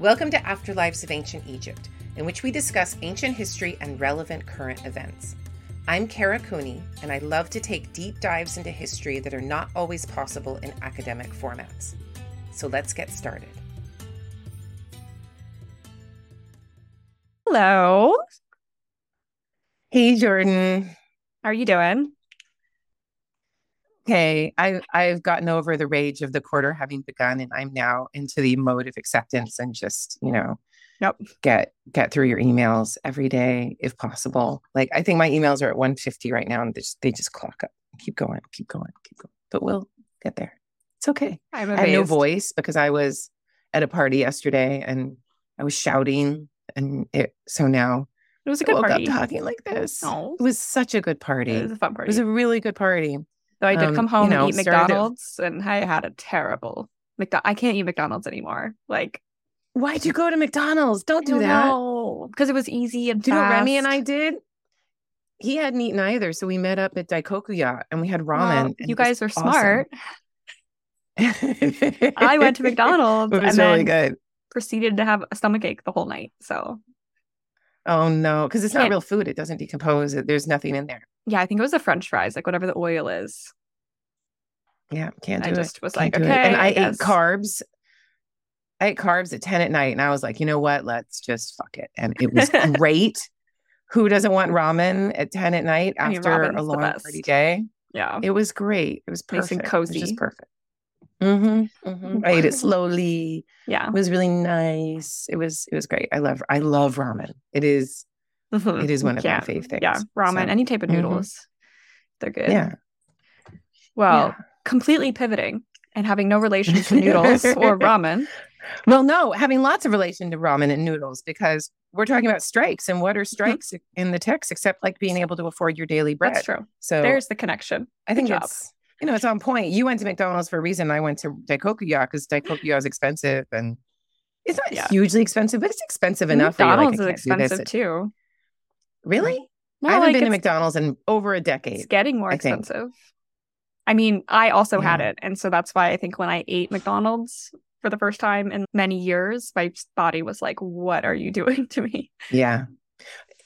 Welcome to Afterlives of Ancient Egypt, in which we discuss ancient history and relevant current events. I'm Kara Cooney, and I love to take deep dives into history that are not always possible in academic formats. So let's get started. Hello. Hey, Jordan. How are you doing? Okay, I I've gotten over the rage of the quarter having begun, and I'm now into the mode of acceptance and just you know, Yep. get get through your emails every day if possible. Like I think my emails are at 150 right now, and they just, they just clock up. Keep going, keep going, keep going. But we'll get there. It's okay. I'm I have no voice because I was at a party yesterday and I was shouting, and it so now It was a good woke party. up talking like this. No. It was such a good party. It was a fun party. It was a really good party. So I did um, come you home know, and eat started- McDonald's, and I had a terrible McDo- I can't eat McDonald's anymore. Like, Why'd you go to McDonald's? Don't do that. because it was easy and Do you know Remy and. I did? He hadn't eaten either, so we met up at Daikokuya and we had ramen. Well, and you guys are awesome. smart. I went to McDonald's It was and really then good. proceeded to have a stomach ache the whole night. So Oh no, because it's not real food. It doesn't decompose. There's nothing in there. Yeah, I think it was the French fries, like whatever the oil is. Yeah, can't I do just it. was Can't like, okay, it. And I, ate guess. carbs. I ate carbs at 10 at night, and I was like, you know what? Let's just fuck it. And it was great. Who doesn't want ramen at 10 at night I mean, after a long party day? Yeah. It was great. It was Nice and perfect. It was cozy. just perfect. Mm-hmm, I ate it slowly. Yeah. It was really nice. It was it was great. I love I love ramen. It is Mm-hmm. it is one of yeah. my fave things. Yeah. Ramen, So, any type of mhm. noodles. They're good. yeah. Well, completely pivoting and having no relation to noodles or ramen. Well, no, having lots of relation to ramen and noodles because we're talking about strikes and what are mm-hmm. strikes in the text except like being able to afford your daily bread. That's true. So There's the connection. I think job. it's you know it's on point. You went to McDonald's for a reason. I went to Daikokuya because Daikokuya is expensive and it's not Yeah. hugely expensive, but it's expensive mm-hmm. enough. you're like, McDonald's is can't do this. expensive too. Really? No, I haven't like been to McDonald's in over a decade. it's getting more I think. expensive. I mean, I also had it. And so that's why I think when I ate McDonald's for the first time in many years, my body was like, what are you doing to me? Yeah.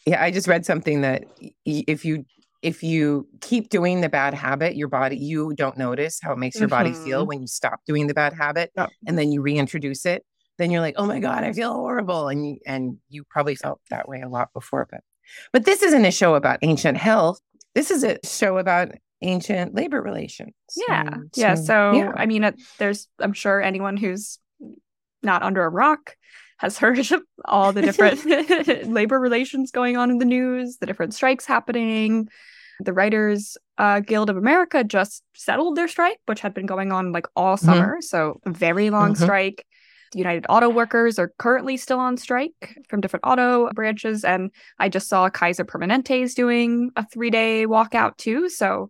Yeah, I just read something that if you if you keep doing the bad habit, your body you don't notice how it makes your body feel Mhm. when you stop doing the bad habit and then you reintroduce it. Then you're like, "Oh my god, I feel horrible." And you, and you probably felt that way a lot before, but but this isn't a show about ancient health. This is a show about ancient labor relations. Yeah. Yeah. So, yeah. I mean, it, there's, I'm sure anyone who's not under a rock has heard of all the different labor relations going on in the news, the different strikes happening. The Writers uh, Guild of America just settled their strike, which had been going on like all Mhm. summer. So, very long Mhm. strike. United Auto Workers are currently still on strike from different auto branches. And I just saw Kaiser Permanente is doing a three day walkout too. So,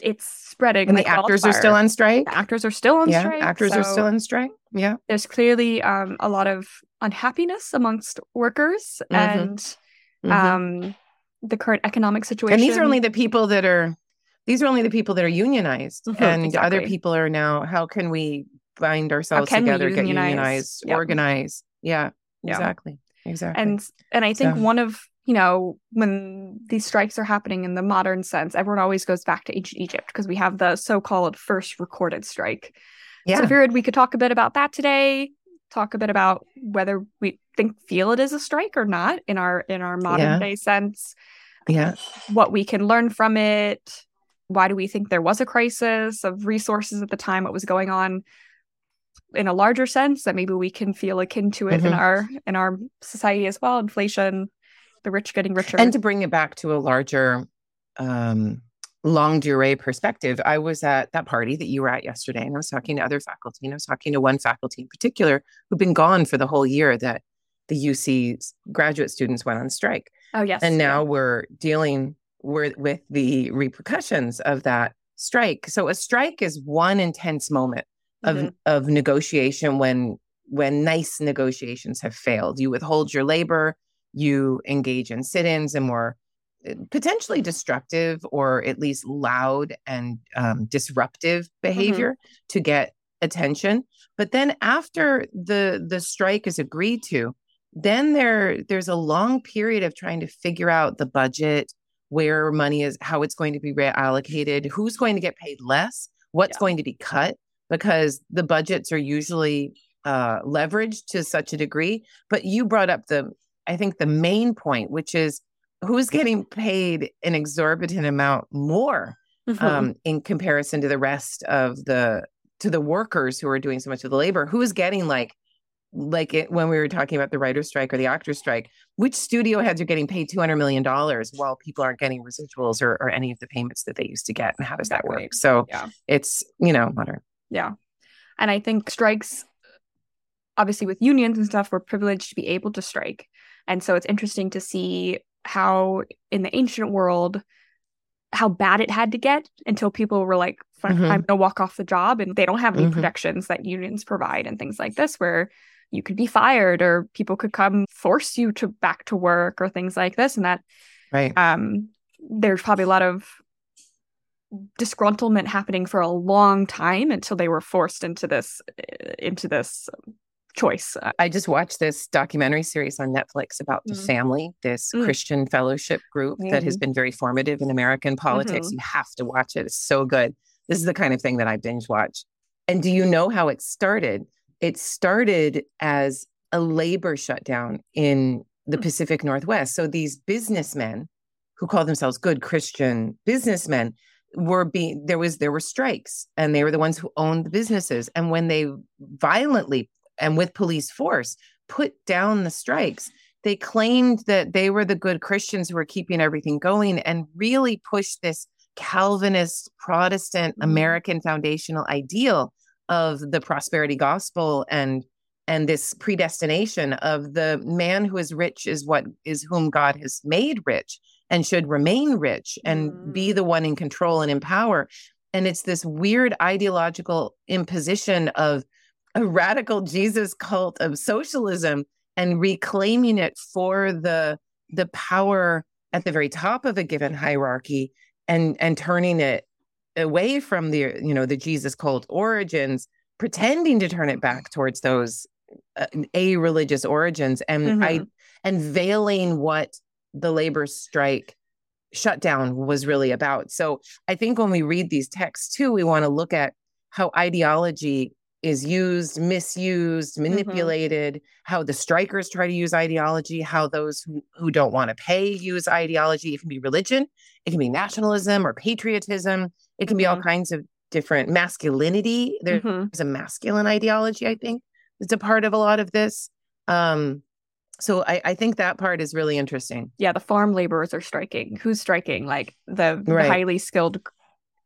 it's spreading. and the actors are still on strike. The actors are still on yeah, strike. actors are still on strike. Yeah. There's clearly um, a lot of unhappiness amongst workers Mhm. and Mhm. um, the current economic situation. and these are only the people that are these are only the people that are unionized Mhm, and other people are now how can we bind ourselves together get unionize? unionized Yep. organize yeah, Yeah. exactly exactly and and I think So- one of you know when these strikes are happening in the modern sense, everyone always goes back to ancient Egypt because we have the so-called first recorded strike. yeah So I figured we could talk a bit about that today. Talk a bit about whether we think feel it is a strike or not in our in our modern Yeah. day sense. yeah what we can learn from it. Why do we think there was a crisis of resources at the time? What was going on in a larger sense that maybe we can feel akin to it in Mhm. our in our society as well? Inflation, the rich getting richer. and to bring it back to a larger um longue durée perspective i was at that party that you were at yesterday and i was talking to other faculty and i was talking to one faculty in particular who'd been gone for the whole year that the uc graduate students went on strike oh yes, and yeah. now we're dealing with, with the repercussions of that strike so a strike is one intense moment of Mhm. of negotiation when when nice negotiations have failed you withhold your labor you engage in sit-ins and more uh, potentially destructive or at least loud and um, disruptive behavior to get attention. But then after the the strike is agreed to, then there there's a long period of trying to figure out the budget, where money is, how it's going to be reallocated, who's going to get paid less, what's yeah. going to be cut, because the budgets are usually uh, leveraged to such a degree. But you brought up the, I think the main point, which is who's getting paid an exorbitant amount more mm-hmm. um, in comparison to the rest of the to the workers who are doing so much of the labor. Who is getting like like it, when we were talking about the writer's strike or the actor's strike, which studio heads are getting paid $200 million while people aren't getting residuals or, or any of the payments that they used to get? And how does that work? So yeah. it's, you know, modern. Yeah. And I think strikes, obviously with unions and stuff, we're privileged to be able to strike. And so it's interesting to see how in the ancient world, how bad it had to get until people were like, mm-hmm. I'm gonna walk off the job and they don't have any mm-hmm. protections that unions provide and things like this where you could be fired or people could come force you to back to work or things like this and that right um there's probably a lot of disgruntlement happening for a long time until they were forced into this into this choice. I just watched this documentary series on Netflix about mm-hmm. the family, this mm-hmm. Christian fellowship group mm-hmm. that has mm-hmm. been very formative in American politics. Mm-hmm. You have to watch it. It's so good. This is the kind of thing that I binge watch. And do you know how it started? It started as a labor shutdown in the hmm. Pacific Northwest. So these businessmen who call themselves good Christian businessmen were being there was there were strikes and they were the ones who owned the businesses and when they violently and with police force put down the strikes they claimed that they were the good christians who were keeping everything going and really pushed this calvinist protestant mm-hmm. american foundational ideal of the prosperity gospel and and this predestination of the man who is rich is what is whom god has made rich and should remain rich and mm. be the one in control and in power and it's this weird ideological imposition of a radical jesus cult of socialism and reclaiming it for the the power at the very top of a given hierarchy and and turning it away from the you know the jesus cult origins pretending to turn it back towards those uh, a religious origins and mm-hmm. i and veiling what the labor strike shutdown was really about so i think when we read these texts too we want to look at how ideology is used, misused, mm-hmm. manipulated, mm-hmm. how the strikers try to use ideology, how those who, who don't want to pay use ideology. It can be religion, it can be nationalism or patriotism, it can mm-hmm. be all mm-hmm. kinds of different masculinity. There's mm-hmm. a masculine ideology, I think, that's a part of a lot of this. Um, so I, I, think that part is really interesting. Yeah, the farm laborers are striking. Who's striking? Like the, right. the highly skilled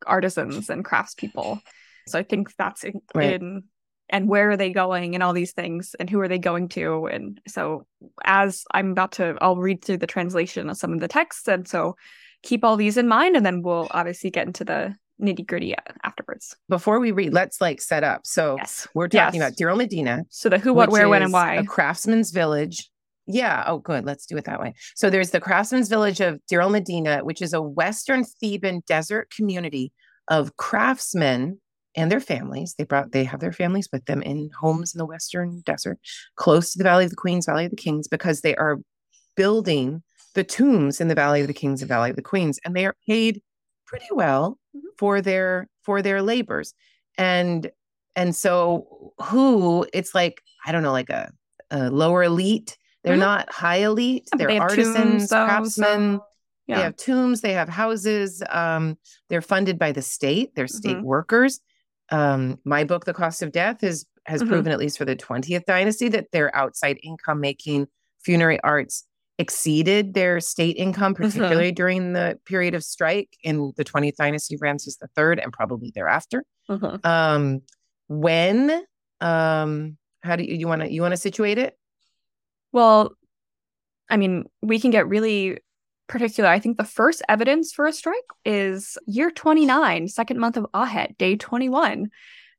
artisans and craftspeople. So I think that's in, right. in, and where are they going and all these things and who are they going to and so as I'm about to I'll read through the translation of some of the texts and so keep all these in mind and then we'll obviously get into the nitty gritty afterwards. Before we read, let's like set up. So yes. we're talking yes. about Deir el-Medina. So the who, what, where, when, and why. A craftsman's village. Yeah. Oh, good. Let's do it that way. So there's the craftsman's village of Deir el-Medina, which is a Western Theban desert community of craftsmen and their families. They brought they have their families with them in homes in the western desert, close to the Valley of the Queens, Valley of the Kings, because they are building the tombs in the Valley of the Kings and Valley of the Queens, and they are paid pretty well mm-hmm. for their for their labors. And and so who it's like I don't know, like a, a lower elite. They're mm-hmm. not high elite. They're they artisans, tombs, craftsmen. So yeah. They have tombs, they have houses. Um, they're funded by the state, they're state mm-hmm. workers um, my book, The Cost of Death, is has mm-hmm. proven at least for the 20th dynasty that their outside income making funerary arts exceeded their state income, mm-hmm. particularly mm-hmm. during the period of strike in the 20th dynasty Ramses III and probably thereafter. Mm-hmm. Um, when um, how do you you want to you want to situate it? Well, I mean, we can get really particular, I think the first evidence for a strike is year 29, second month of Ahet, day 21.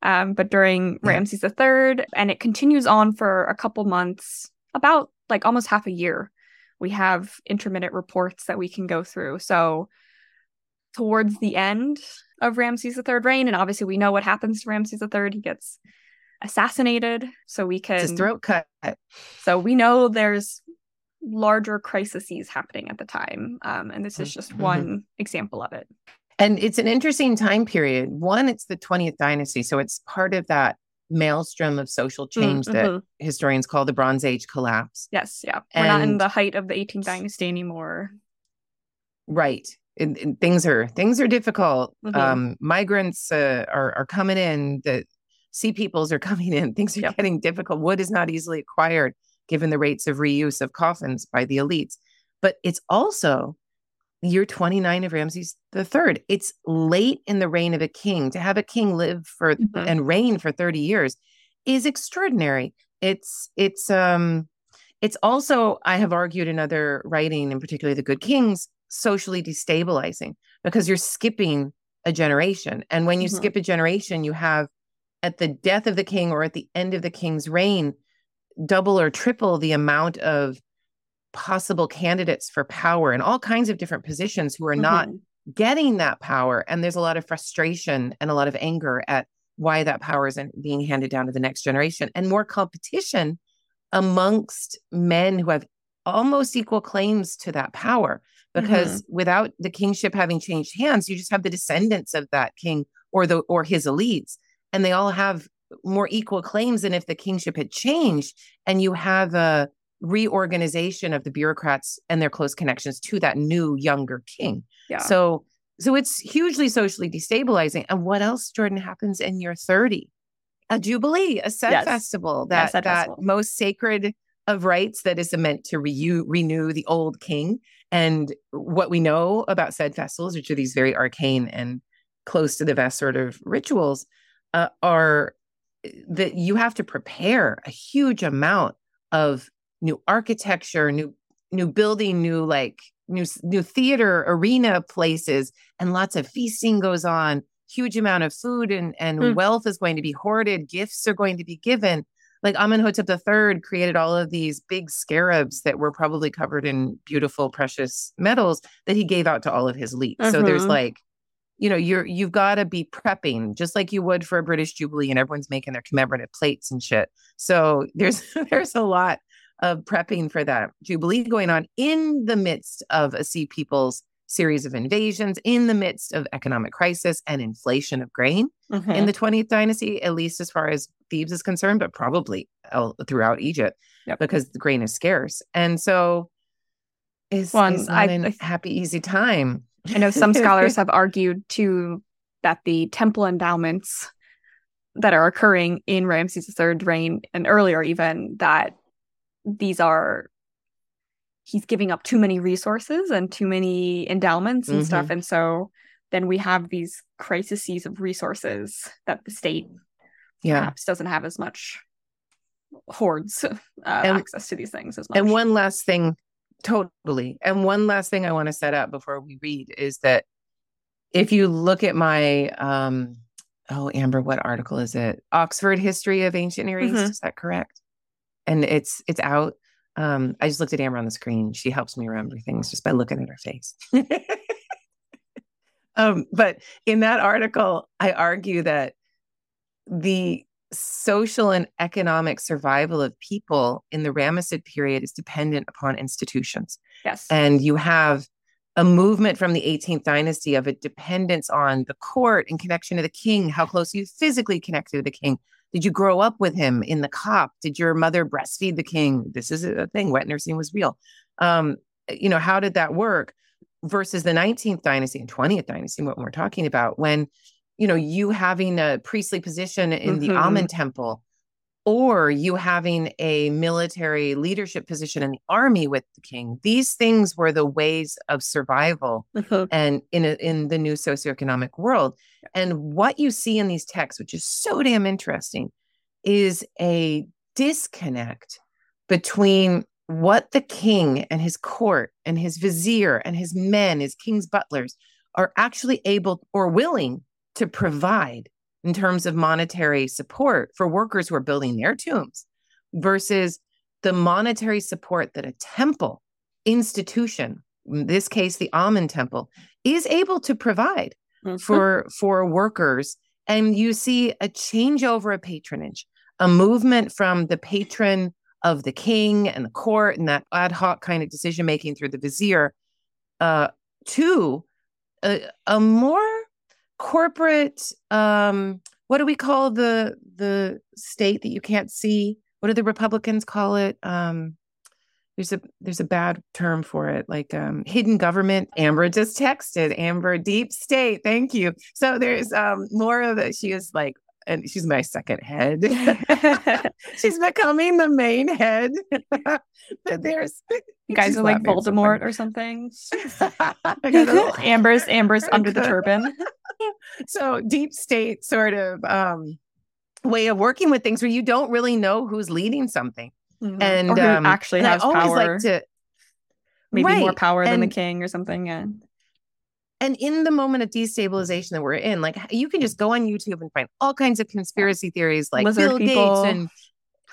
Um, but during Ramses III, and it continues on for a couple months, about like almost half a year. We have intermittent reports that we can go through. So towards the end, of Ramses III reign. And obviously, we know what happens to Ramses III. He gets assassinated. So we can. His throat cut. So we know there's larger crises happening at the time. Um, and this is just mm-hmm. one example of it. And it's an interesting time period. One, it's the 20th dynasty. So it's part of that maelstrom of social change mm-hmm. that historians call the Bronze Age collapse. Yes, yeah. We're and, not in the height of the 18th dynasty anymore. Right. And, and things are things are difficult. Mm-hmm. Um, migrants uh, are are coming in. The sea peoples are coming in. Things are yep. getting difficult. Wood is not easily acquired, given the rates of reuse of coffins by the elites. But it's also year 29 of Ramses III. It's late in the reign of a king. To have a king live for mm-hmm. and reign for 30 years is extraordinary. It's it's um it's also, I have argued in other writing, and particularly the Good Kings, socially destabilizing because you're skipping a generation. And when you mm-hmm. skip a generation, you have at the death of the king or at the end of the king's reign, double or triple the amount of possible candidates for power in all kinds of different positions who are mm-hmm. not getting that power. And there's a lot of frustration and a lot of anger at why that power isn't being handed down to the next generation and more competition amongst men who have almost equal claims to that power. Because mm-hmm. without the kingship having changed hands, you just have the descendants of that king or the or his elites, and they all have more equal claims than if the kingship had changed. And you have a reorganization of the bureaucrats and their close connections to that new younger king. Yeah. So so it's hugely socially destabilizing. And what else, Jordan, happens in year 30? A jubilee, a sed yes. festival, that that festival. most sacred of rites that is meant to re- renew the old king. And what we know about sed festivals, which are these very arcane and close to the vest sort of rituals, uh, are that you have to prepare a huge amount of new architecture, new new building, new like new new theater arena places, and lots of feasting goes on. Huge amount of food and and mm. wealth is going to be hoarded. Gifts are going to be given. Like Amenhotep III created all of these big scarabs that were probably covered in beautiful precious metals that he gave out to all of his elites. Mm-hmm. So there's mm-hmm. like you know you're you've got to be prepping just like you would for a british jubilee and everyone's making their commemorative plates and shit so there's there's a lot of prepping for that Jubilee going on in the midst of a Sea People's series of invasions, in the midst of economic crisis and inflation of grain mm-hmm. in the 20th dynasty, at least as far as Thebes is concerned, but probably throughout Egypt yep. because the grain is scarce. And so is, well, is not I, a happy, easy time. I know some scholars have argued too that the temple endowments that are occurring in Ramses III's reign and earlier even that these are he's giving up too many resources and too many endowments and mm-hmm. stuff and so then we have these crises of resources that the state yeah. perhaps doesn't have as much hordes uh, and, access to these things as much. And one last thing, totally. And one last thing I want to set up before we read is that if you look at my um oh Amber, what article is it? Oxford History of Ancient Near East, mm-hmm. is that correct? and it's it's out. Um, I just looked at Amber on the screen. She helps me remember things just by looking at her face. um, but in that article, I argue that the social and economic survival of people in the Ramessid period is dependent upon institutions. Yes. And you have a movement from the 18th dynasty of a dependence on the court in connection to the king, how close you physically connected to the king, did you grow up with him in the kap? Did your mother breastfeed the king? This is a thing. Wet nursing was real. Um, you know, how did that work versus the 19th dynasty and 20th dynasty, what we're talking about, when, you know, you having a priestly position in mm-hmm. the Amen temple or you having a military leadership position in the army with the king. These things were the ways of survival mm-hmm. and in a, in the new socioeconomic world. And what you see in these texts, which is so damn interesting, is a disconnect between what the king and his court and his vizier and his men, his king's butlers, are actually able or willing to provide in terms of monetary support for workers who are building their tombs versus the monetary support that a temple institution, in this case, the Amen temple, is able to provide. mm-hmm. for for workers and you see a changeover of patronage a movement from the patron of the king and the court and that ad hoc kind of decision making through the vizier uh, to a, a more corporate um, what do we call the the state that you can't see? What do the republicans call it? Um, there's a there's a bad term for it like um, hidden government. Amber just texted amber deep state thank you. So there's um, more of it she is like and she's my second head she's becoming the main head but there's you guys are like voldemort or something amber's amber's under the turban so deep state sort of um, way of working with things where you don't really know who's leading something mm-hmm. and um, actually and has I always power. like to maybe right. more power and, than the king or something. Yeah. And in the moment of destabilization that we're in, like you can just go on YouTube and find all kinds of conspiracy theories, like Lizard Bill people. Gates and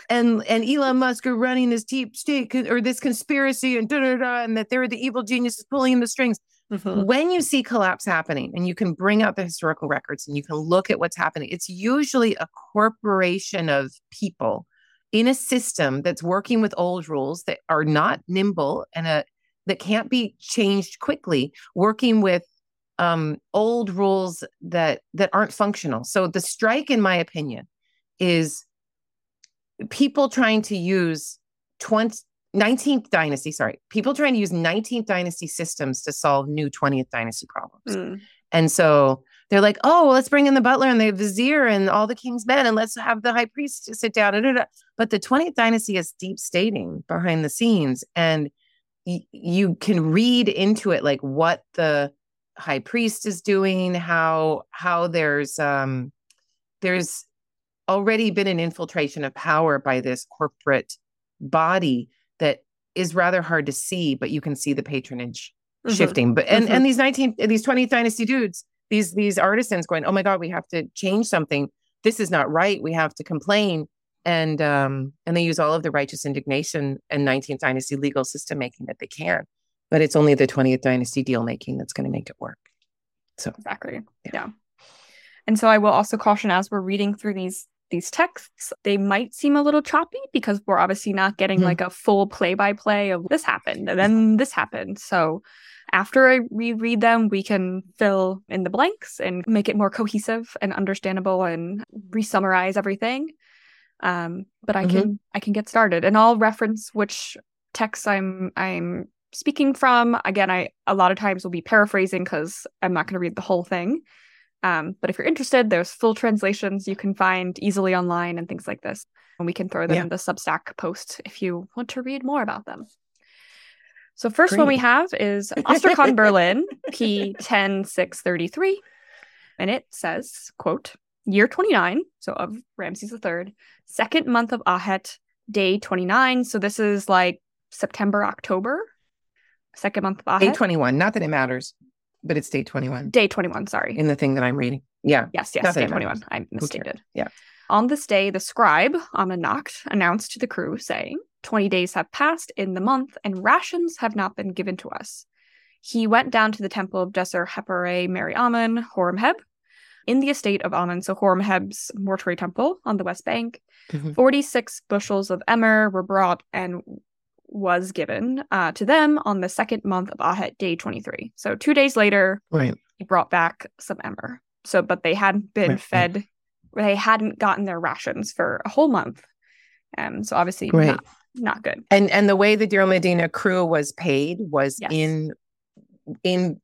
and and Elon Musk are running this deep state or this conspiracy and da da da, and that they're the evil geniuses pulling the strings. Mm-hmm. When you see collapse happening, and you can bring out the historical records and you can look at what's happening, it's usually a corporation of people in a system that's working with old rules that are not nimble and a that can't be changed quickly working with um, old rules that that aren't functional so the strike in my opinion is people trying to use 20 19th dynasty sorry people trying to use 19th dynasty systems to solve new 20th dynasty problems mm. and so they're like, oh, well, let's bring in the butler and the vizier and all the king's men and let's have the high priest sit down. But the 20th dynasty is deep stating behind the scenes. And y- you can read into it like what the high priest is doing, how how there's um there's already been an infiltration of power by this corporate body that is rather hard to see, but you can see the patronage mm-hmm. shifting. But and mm-hmm. and these 19 these 20th dynasty dudes these these artisans going, oh my god, we have to change something. This is not right. We have to complain. And um, and they use all of the righteous indignation and 19th dynasty legal system making that they can, but it's only the 20th dynasty deal making that's going to make it work. So exactly, yeah. yeah. And so I will also caution as we're reading through these these texts, they might seem a little choppy because we're obviously not getting mm-hmm. like a full play by play of this happened and then this happened. So after I reread them, we can fill in the blanks and make it more cohesive and understandable and re-summarize everything. Um, but I mm-hmm. can I can get started, and I'll reference which texts I'm I'm speaking from. Again, I a lot of times will be paraphrasing because I'm not going to read the whole thing. Um, but if you're interested, there's full translations you can find easily online and things like this. And we can throw them yeah. in the Substack post if you want to read more about them. So first Great. one we have is Ostracon Berlin P10633 and it says, quote, year 29, so of Ramses III, second month of Ahet, day 29. So this is like September, October, second month of Ahet. Day 21. Not that it matters, but it's day 21. Day 21, sorry. In the thing that I'm reading. Yeah. Yes, yes, day 21. I misstated. Yeah. On this day, the scribe, Amennacht, announced to the crew, saying, 20 days have passed in the month, and rations have not been given to us. He went down to the temple of Djeser Hepere Mary Amen, Horemheb, in the estate of Amen, so Horemheb's mortuary temple on the West Bank. Mm-hmm. 46 bushels of emmer were brought and was given uh, to them on the second month of Ahet, day 23. So two days later, right. he brought back some emmer. So, but they hadn't been right. fed, they hadn't gotten their rations for a whole month. Um, so obviously right. not not good. And and the way the Deir Medina crew was paid was yes. in in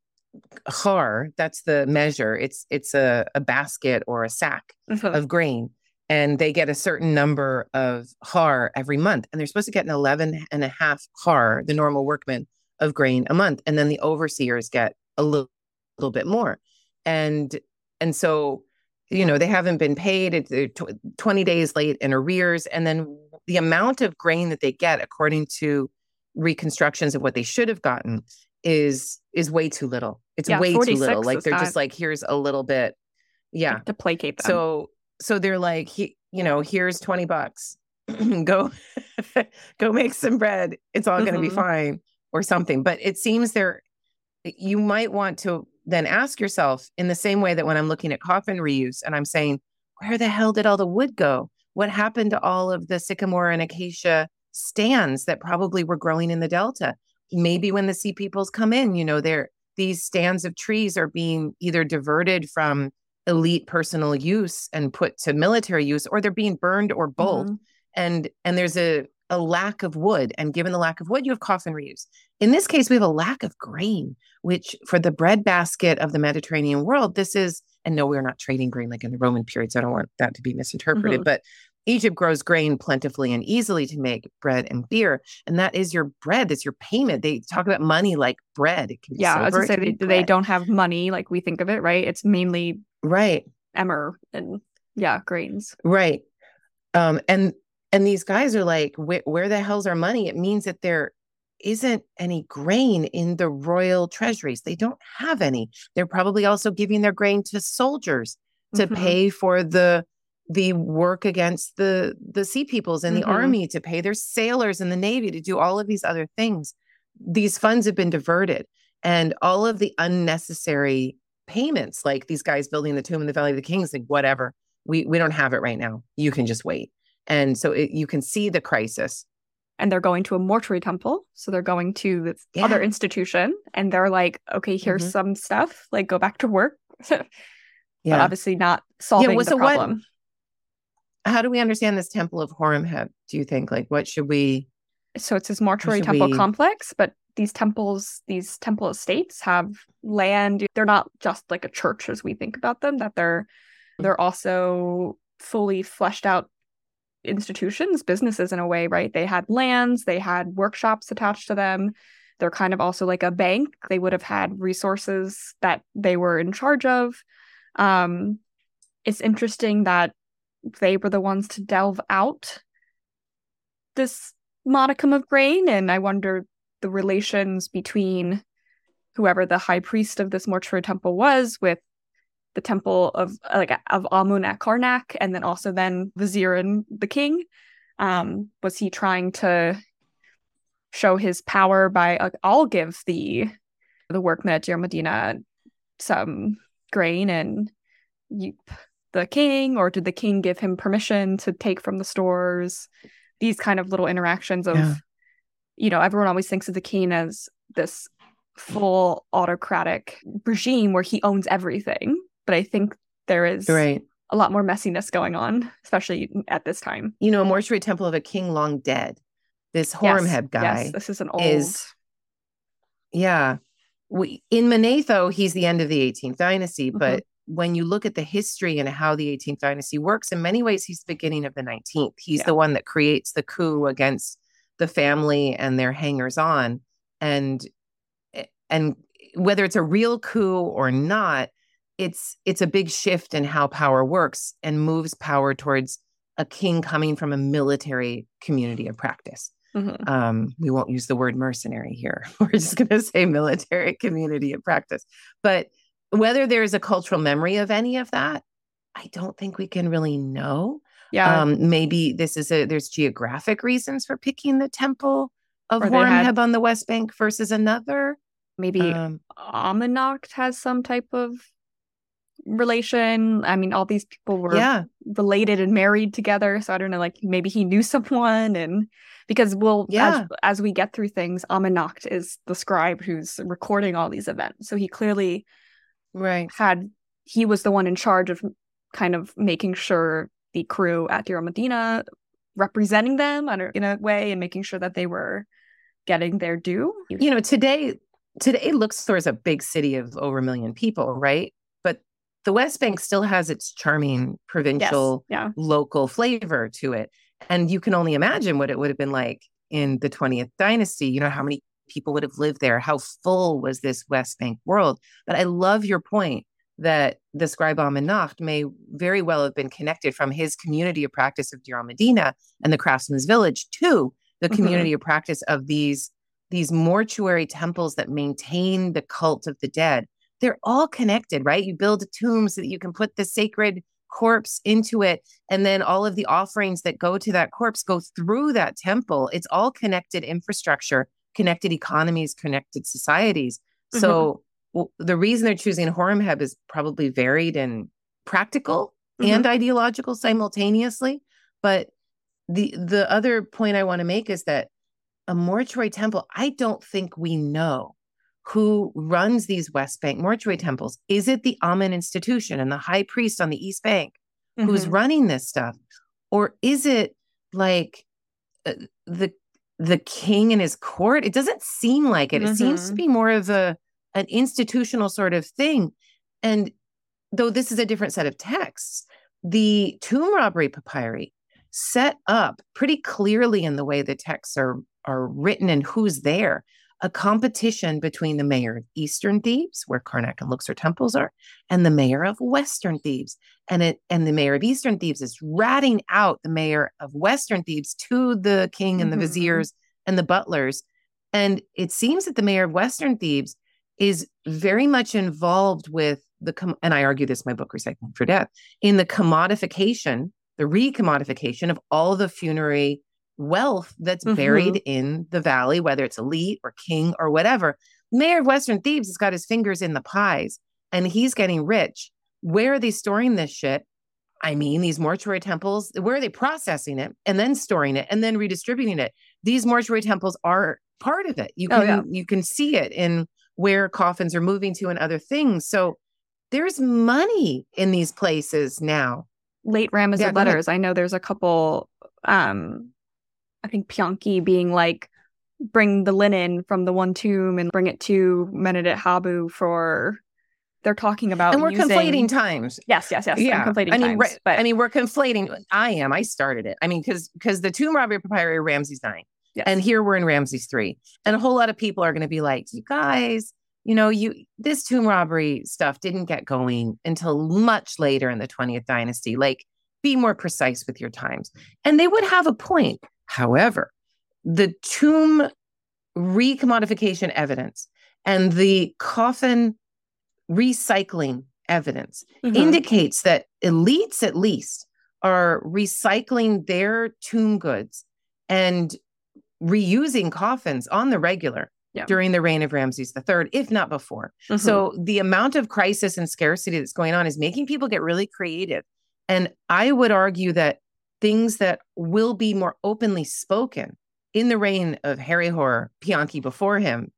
har. That's the measure. It's it's a, a basket or a sack mm-hmm. of grain. And they get a certain number of har every month. And they're supposed to get an 11 and a half har, the normal workman, of grain a month. And then the overseers get a little, little bit more. And and so you know they haven't been paid it's 20 days late in arrears and then the amount of grain that they get according to reconstructions of what they should have gotten is is way too little it's yeah, way too little like they're just like here's a little bit yeah to placate them so so they're like he, you know here's 20 bucks go go make some bread it's all mm-hmm. going to be fine or something but it seems there you might want to then ask yourself in the same way that when I'm looking at coffin reuse and I'm saying, where the hell did all the wood go? What happened to all of the sycamore and acacia stands that probably were growing in the delta? Maybe when the sea peoples come in, you know, they're these stands of trees are being either diverted from elite personal use and put to military use or they're being burned or both mm-hmm. and and there's a a lack of wood and given the lack of wood you have coffin reuse in this case we have a lack of grain which for the bread basket of the mediterranean world this is and no we're not trading grain like in the roman periods i don't want that to be misinterpreted mm-hmm. but Egypt grows grain plentifully and easily to make bread and beer. And that is your bread. That's your payment. They talk about money like bread. yeah, silver, I was going to say they, they, don't have money like we think of it, right? It's mainly right emmer and yeah, grains. Right. Um, and and these guys are like, where the hell's our money? It means that there isn't any grain in the royal treasuries. They don't have any. They're probably also giving their grain to soldiers to mm-hmm. pay for the the work against the the sea peoples and mm-hmm. the army to pay their sailors and the navy to do all of these other things these funds have been diverted and all of the unnecessary payments like these guys building the tomb in the valley of the kings like whatever we we don't have it right now you can just wait and so it, you can see the crisis and they're going to a mortuary temple so they're going to this yeah. other institution and they're like okay here's mm-hmm. some stuff like go back to work yeah but obviously not solving yeah, well, the so problem what, how do we understand this temple of Horemheb? Do you think like what should we? So it's this mortuary temple we... complex, but these temples, these temple estates have land. They're not just like a church as we think about them. That they're they're also fully fleshed out institutions, businesses in a way, right? They had lands, they had workshops attached to them. They're kind of also like a bank. They would have had resources that they were in charge of. Um, it's interesting that they were the ones to delve out this modicum of grain. And I wonder the relations between whoever the high priest of this mortuary temple was with the temple of like of Amun at Karnak and then also then Vizier and the king. Um, was he trying to show his power by uh, I'll give the the workmen at Deir Medina some grain and the king or did the king give him permission to take from the stores these kind of little interactions of yeah. You know everyone always thinks of the king as this full autocratic regime where he owns everything but i think there is right. a lot more messiness going on especially at this time you know a mortuary temple of a king long dead this horemheb yes, guy yes, this is an old is, yeah we, in manetho he's the end of the 18th dynasty mm-hmm. but when you look at the history and how the 18th dynasty works, in many ways, he's the beginning of the 19th. He's yeah. the one that creates the coup against the family and their hangers on. And eh, and whether it's a real coup or not, it's it's a big shift in how power works and moves power towards a king coming from a military community of practice. Mm-hmm. Um, we won't use the word mercenary here. We're just going to say military community of practice. But whether there's a cultural memory of any of that, I don't think we can really know. Yeah. Um, maybe this is a there's geographic reasons for picking the temple of Horemheb had, on the West Bank versus another. Maybe um, has some type of relation. I mean, all these people were yeah. related and married together. So I don't know, like maybe he knew someone and because we'll yeah. as, as we get through things, Amennacht is the scribe who's recording all these events. So he clearly right had he was the one in charge of kind of making sure the crew at Deir Medina representing them in a way and making sure that they were getting their due. You know, today today Luxor is a big city of over a million people, right? But the West Bank still has its charming provincial yes. yeah. local flavor to it. And you can only imagine what it would have been like in the 20th dynasty. You know, how many people would have lived there. How full was this West Bank world? But I love your point that the scribe Amennacht may very well have been connected from his community of practice of Deir Medina and the craftsman's village to the mm-hmm. community mm-hmm. of practice of these these mortuary temples that maintain the cult of the dead. They're all connected, right? You build a tomb so that you can put the sacred corpse into it and then all of the offerings that go to that corpse go through that temple it's all connected infrastructure connected economies, connected societies. Mm-hmm. The reason they're choosing Horemheb is probably varied and practical mm-hmm. and ideological simultaneously. But the the other point I want to make is that a mortuary temple, I don't think we know who runs these West Bank mortuary temples. Is it the Amen institution and the high priest on the East Bank mm-hmm. who's running this stuff? Or is it like uh, the the king and his court? It doesn't seem like it. Mm-hmm. It seems to mm-hmm. be more of a an institutional sort of thing. And though this is a different set of texts, the tomb robbery papyri set up pretty clearly in the way the texts are are written and who's there a competition between the mayor of Eastern Thebes, where Karnak and Luxor temples are, and the mayor of Western Thebes. And it and the mayor of Eastern Thebes is ratting out the mayor of Western Thebes to the king and the mm-hmm. viziers and the butlers. And it seems that the mayor of Western Thebes is very much involved with the com- and I argue this in my book Recycling for Death in the commodification, the recommodification of all the funerary wealth that's mm-hmm. buried in the valley, whether it's elite or king or whatever. Mayor of Western Thebes has got his fingers in the pies and he's getting rich. Where are they storing this shit? I mean, these mortuary temples, where are they processing it and then storing it and then redistributing it? These mortuary temples are part of it. You oh, can oh, yeah. you can see it in where coffins are moving to and other things. So there's money in these places now. Late Ramesside yeah, letters. I know there's a couple um I think Pianki being like, bring the linen from the one tomb and bring it to Medinet Habu for they're talking about and we're using... conflating times yes yes yes yeah I'm conflating i mean times, right, but... i mean we're conflating i am i started it i mean because because the tomb robbery papyri ramses 9 yes. and here we're in ramses 3 and a whole lot of people are going to be like you guys you know you this tomb robbery stuff didn't get going until much later in the 20th dynasty like be more precise with your times and they would have a point However, the tomb recommodification evidence and the coffin recycling evidence mm-hmm. indicates that elites, at least, are recycling their tomb goods and reusing coffins on the regular yeah. during the reign of Ramses III, if not before. Mm-hmm. So the amount of crisis and scarcity that's going on is making people get really creative. And I would argue that things that will be more openly spoken in the reign of Harry Herihor, Pianki before him,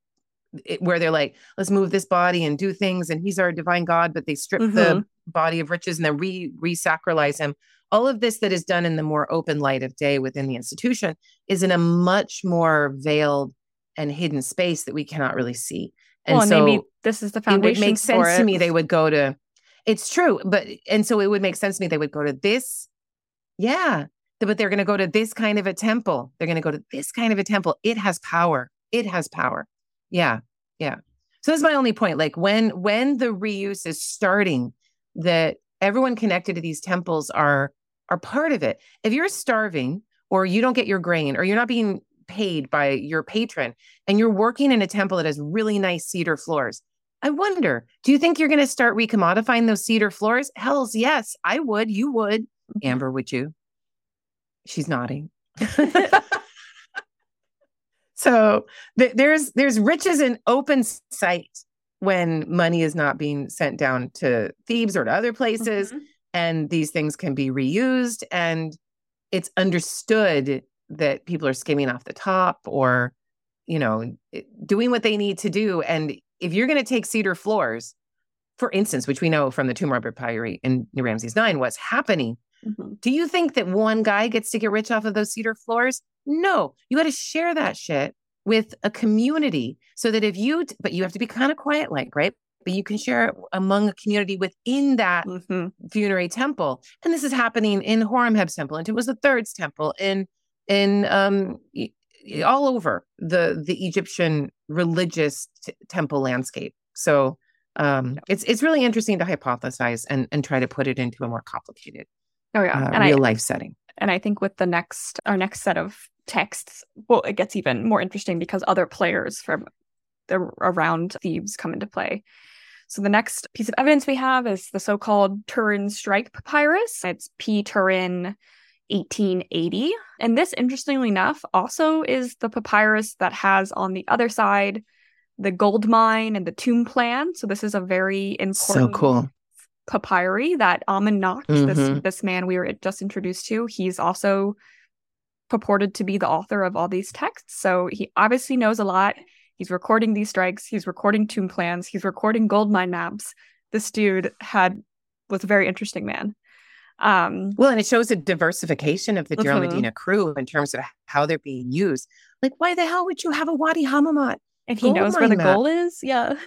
it, where they're like, let's move this body and do things, and he's our divine God, but they strip mm-hmm. the body of riches and then re re-sacralize him. All of this that is done in the more open light of day within the institution is in a much more veiled and hidden space that we cannot really see. And well, so maybe this is the foundation. It would make sense to me they would go to it's true, but and so it would make sense to me they would go to this yeah. But they're going to go to this kind of a temple. They're going to go to this kind of a temple. It has power. It has power. Yeah. Yeah. So that's my only point. Like when when the reuse is starting, that everyone connected to these temples are are part of it. If you're starving or you don't get your grain or you're not being paid by your patron and you're working in a temple that has really nice cedar floors, I wonder, do you think you're going to start recommodifying those cedar floors? Hells yes, I would. You would. Mm-hmm. Amber, would you? She's nodding. so th- there's there's riches in open sight when money is not being sent down to Thebes or to other places, mm-hmm. And these things can be reused, and it's understood that people are skimming off the top or you know doing what they need to do and if you're going to take cedar floors for instance which we know from the tomb robber papyri in New Ramses 9 what's happening Mm-hmm. Do you think that one guy gets to get rich off of those cedar floors? No, you got to share that shit with a community so that if you, but you have to be kind of quiet, like, right? But you can share it among a community within that mm-hmm. funerary temple. And this is happening in Horemheb's temple, and it was the third's temple in in um all over the the Egyptian religious t- temple landscape. So um, it's it's really interesting to hypothesize and and try to put it into a more complicated Oh yeah, uh, and real I, life setting. And I think with the next our next set of texts, well, it gets even more interesting because other players from the around Thebes come into play. So the next piece of evidence we have is the so-called Turin Strike Papyrus. It's P Turin 1880. And this, interestingly enough, also is the papyrus that has on the other side the gold mine and the tomb plan. So this is a very important So cool. papyri that Amun Nakht, this Mhm. this man we were just introduced to, he's also purported to be the author of all these texts. So he obviously knows a lot. He's recording these strikes. He's recording tomb plans. He's recording gold mine maps. This dude had was a very interesting man. Um, Well, and it shows a diversification of the Mhm. Medina crew in terms of how they're being used. Like, why the hell would you have a Wadi Hammamat? and he knows where the map. gold is. Yeah.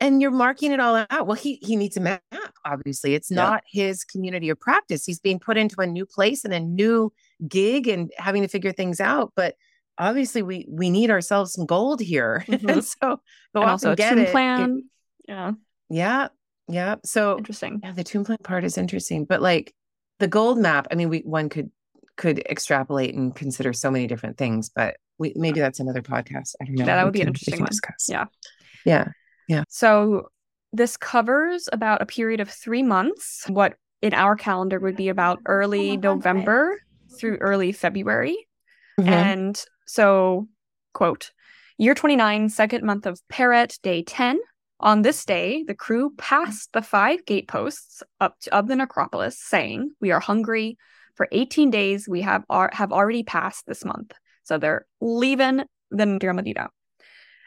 And you're marking it all out. Well, he he needs a map, obviously. It's Yeah. not his community of practice. He's being put into a new place and a new gig and having to figure things out. But obviously we we need ourselves some gold here. Mhm. and so go and also and get it. plan. Yeah. Yeah. Yeah. So Interesting. Yeah, the tomb plan part is interesting, but like the gold map, I mean, we one could could extrapolate and consider so many different things, but we maybe that's another podcast. I don't know. Yeah, that We would be an can- interesting one. Discuss. Yeah. Yeah. So this covers about a period of three months, what in our calendar would be about early November through early February. Mhm. And so, quote, year 29, second month of Peret, day 10. On this day, the crew passed the five gateposts up to, of the necropolis, saying, We are hungry. For 18 days, we have, are, have already passed this month. So they're leaving the Deir Medina.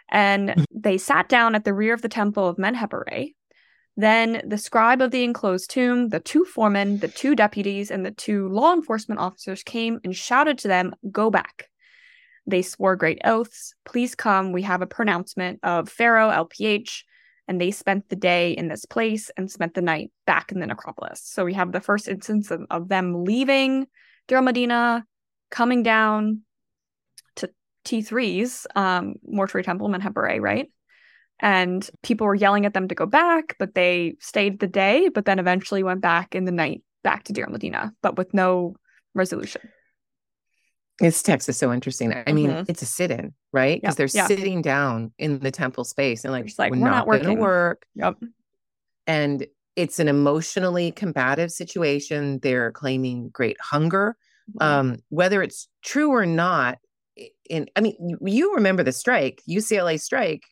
And they sat down at the rear of the temple of Menkheperre. Then the scribe of the enclosed tomb, the two foremen, the two deputies, and the two law enforcement officers came and shouted to them, Go back. They swore great oaths. Please come. We have a pronouncement of Pharaoh, LPH. And they spent the day in this place and spent the night back in the necropolis. So we have the first instance of, of them leaving Deir Medina, coming down to T3's um, mortuary temple, Menkheperre, right? And people were yelling at them to go back, but they stayed the day, but then eventually went back in the night back to Deir Medina, but with no resolution. This text is so interesting. I mean, Mhm. it's a sit-in, right? Because they're sitting down in the temple space and like, like, we're, "We're not, not going to working." work. Yep. And it's an emotionally combative situation. They're claiming great hunger. Mm-hmm. um, whether it's true or not in i mean you- remember the strike ucla strike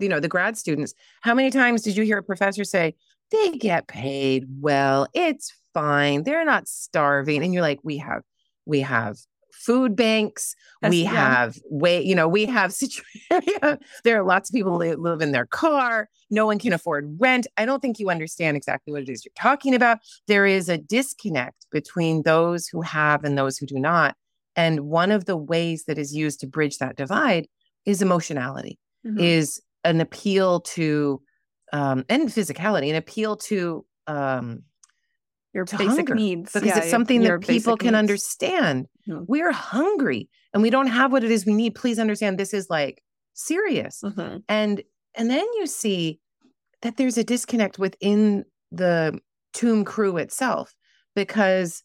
you know the grad students how many times did you hear a professor say they get paid well it's fine they're not starving and you're like we have we have food banks That's- we yeah. have way you know we have situation there are lots of people that live in their car no one can afford rent i don't think you understand exactly what it is you're talking about there is a disconnect between those who have and those who do not and one of the ways that is used to bridge that divide is emotionality Mhm. is an appeal to um and physicality an appeal to um your to basic hunger, needs because Yeah, it's something your that people can needs. understand Mhm. we're hungry and we don't have what it is we need please understand this is like serious Mhm. and and then you see that there's a disconnect within the tomb crew itself because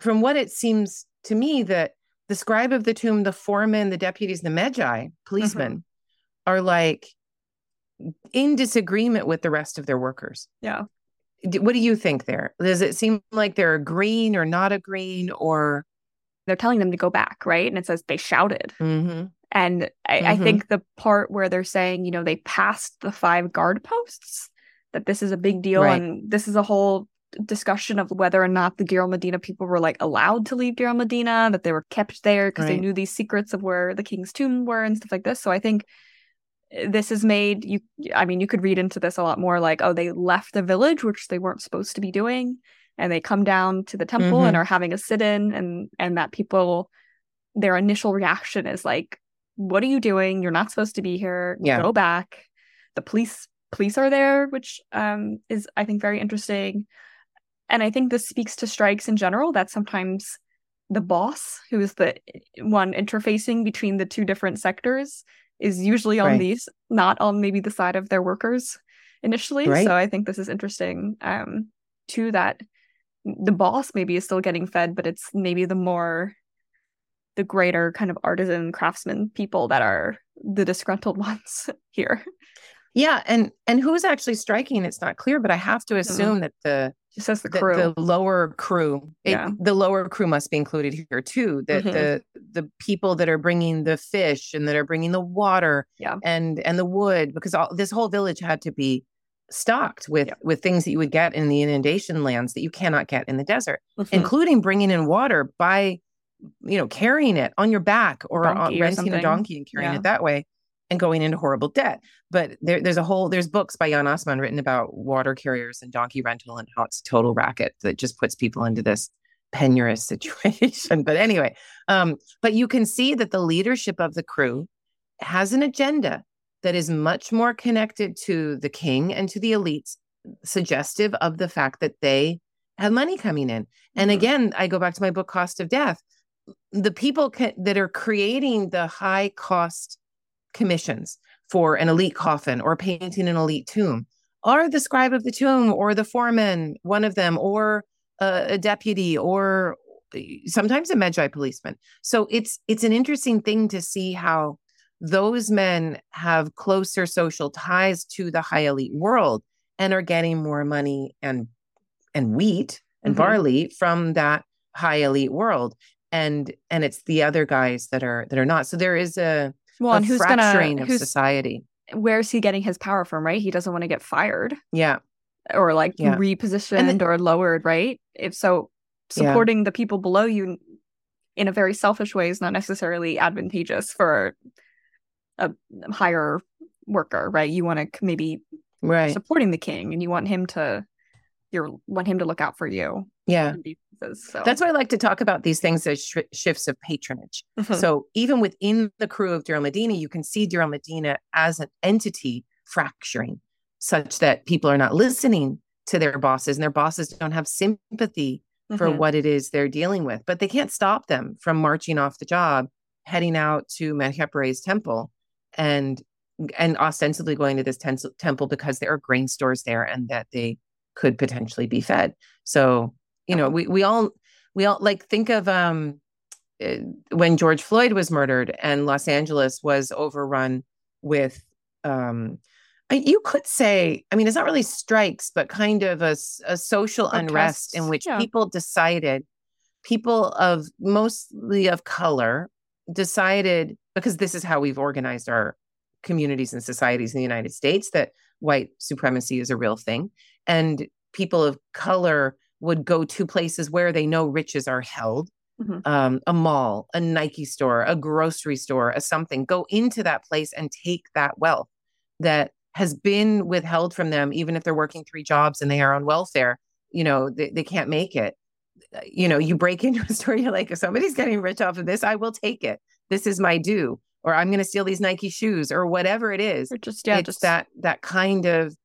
from what it seems to me that the scribe of the tomb the foreman the deputies the Medjay policemen are like in disagreement with the rest of their workers Yeah. What do you think there does it seem like they're agreeing or not agreeing or They're telling them to go back, right? And it says they shouted. Mhm. And I, I Mhm. think the part where they're saying, you know, they passed the five guard posts, that this is a big deal. Right. And this is a whole discussion of whether or not the Deir Medina people were like allowed to leave Deir Medina, that they were kept there because they knew these secrets of where the king's tomb were and stuff like this. So I think this is made you I mean, you could read into this a lot more like, oh, they left the village, which they weren't supposed to be doing, and they come down to the temple and Mhm. are having a sit-in and and that people their initial reaction is like what are you doing you're not supposed to be here Yeah. go back the police police are there which um is i think very interesting and i think this speaks to strikes in general that sometimes the boss who is the one interfacing between the two different sectors is usually on Right. these not on maybe the side of their workers initially Right. so i think this is interesting um too that the boss maybe is still getting fed but it's maybe the more the greater kind of artisan craftsman people that are the disgruntled ones here yeah and and who's actually striking it's not clear but i have to assume that the just says the crew the lower crew it- Yeah. the lower crew must be included here too that Mhm. the the people that are bringing the fish and that are bringing the water Yeah. and and the wood because all this whole village had to be stocked with Yeah. with things that you would get in the inundation lands that you cannot get in the desert Mhm. including bringing in water by you know carrying it on your back or on, or renting a donkey and carrying Yeah. it that way and going into horrible debt. But there, there's a whole there's books by jan osman written about water carriers and donkey rental and how it's a total racket that just puts people into this penurious situation. But anyway um but you can see that the leadership of the crew has an agenda that is much more connected to the king and to the elites suggestive of the fact that they have money coming in. And Mhm. again i go back to my book cost of death. The people ca- that are creating the high cost commissions for an elite coffin or painting an elite tomb. Are the scribe of the tomb or the foreman one of them or a, a deputy or sometimes a Medjay policeman? So it's it's an interesting thing to see how those men have closer social ties to the high elite world and are getting more money and and wheat and Mhm. barley from that high elite world. And and it's the other guys that are that are not. So there is a, Well, and who's gonna of who's society where's he getting his power from, right? He doesn't want to get fired yeah or like Yeah. repositioned or lowered, right? If so, Yeah. supporting the people below you in a very selfish way is not necessarily advantageous for a higher worker, right? You want to maybe right supporting the king and you want him to you want him to look out for you yeah senses, so that's why i like to talk about these things as sh- shifts of patronage Mhm. So even within the crew of Deir Medina, you can see Deir Medina as an entity fracturing such that people are not listening to their bosses and their bosses don't have sympathy for Mhm. what it is they're dealing with. But they can't stop them from marching off the job, heading out to Menkheperre's temple and and ostensibly going to this ten- temple because there are grain stores there and that they could potentially be fed. So, you know, we we all we all like think of um uh, when George Floyd was murdered and Los Angeles was overrun with, um, I- you could say, I mean, it's not really strikes, but kind of a, a social unrest in which yeah. people decided, people of mostly of color decided, because this is how we've organized our communities and societies in the United States, that white supremacy is a real thing. And people of color would go to places where they know riches are held Mhm. um, a mall, a Nike store, a grocery store, a something, go into that place and take that wealth that has been withheld from them, even if they're working three jobs and they are on welfare. You know, they, they can't make it. Uh, You know, you break into a store, you're like, if somebody's getting rich off of this, I will take it. This is my due, or I'm going to steal these Nike shoes, or whatever it is. Or just yeah it's just that that kind of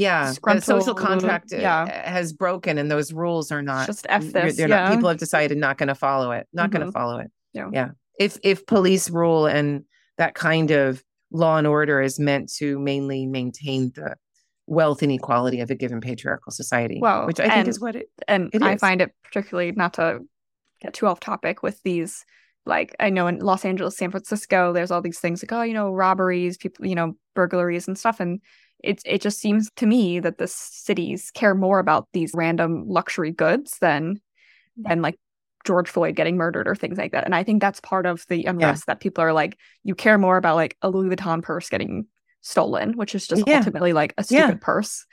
yeah, the social contract uh, yeah. has broken, and those rules are not just f this yeah not, people have decided not going to follow it not going to follow it Yeah. yeah if if police rule and that kind of law and order is meant to mainly maintain the wealth inequality of a given patriarchal society Well, which i think and- is what it and It I is. find it particularly not to get too off topic with these. Like I know in Los Angeles, San Francisco, there's all these things like oh, you know, robberies, people, you know, burglaries and stuff, and it it just seems to me that the cities care more about these random luxury goods than than like George Floyd getting murdered or things like that. And I think that's part of the unrest that people are like, you care more about like a Louis Vuitton purse getting stolen, which is just Yeah. ultimately like a Yeah. stupid purse,